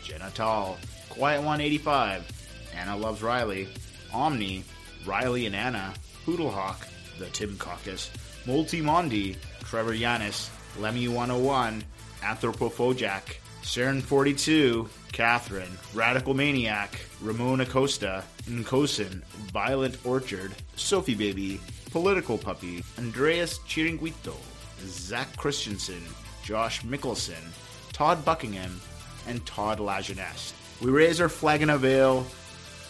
Jenna Tall, Quiet 185, Anna Loves Riley, Omni, Riley and Anna, Poodlehawk, The Tim Caucus, Multi Mondi, Trevor Yanis, Lemmy 101, Anthropophojak, Saren 42, Catherine, Radical Maniac, Ramon Acosta, Nkosin, Violent Orchard, Sophie Baby, Political Puppy, Andreas Chiringuito, Zach Christensen, Josh Mickelson, Todd Buckingham, and Todd Lajeunesse. We raise our flag in a veil,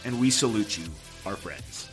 and we salute you, our friends.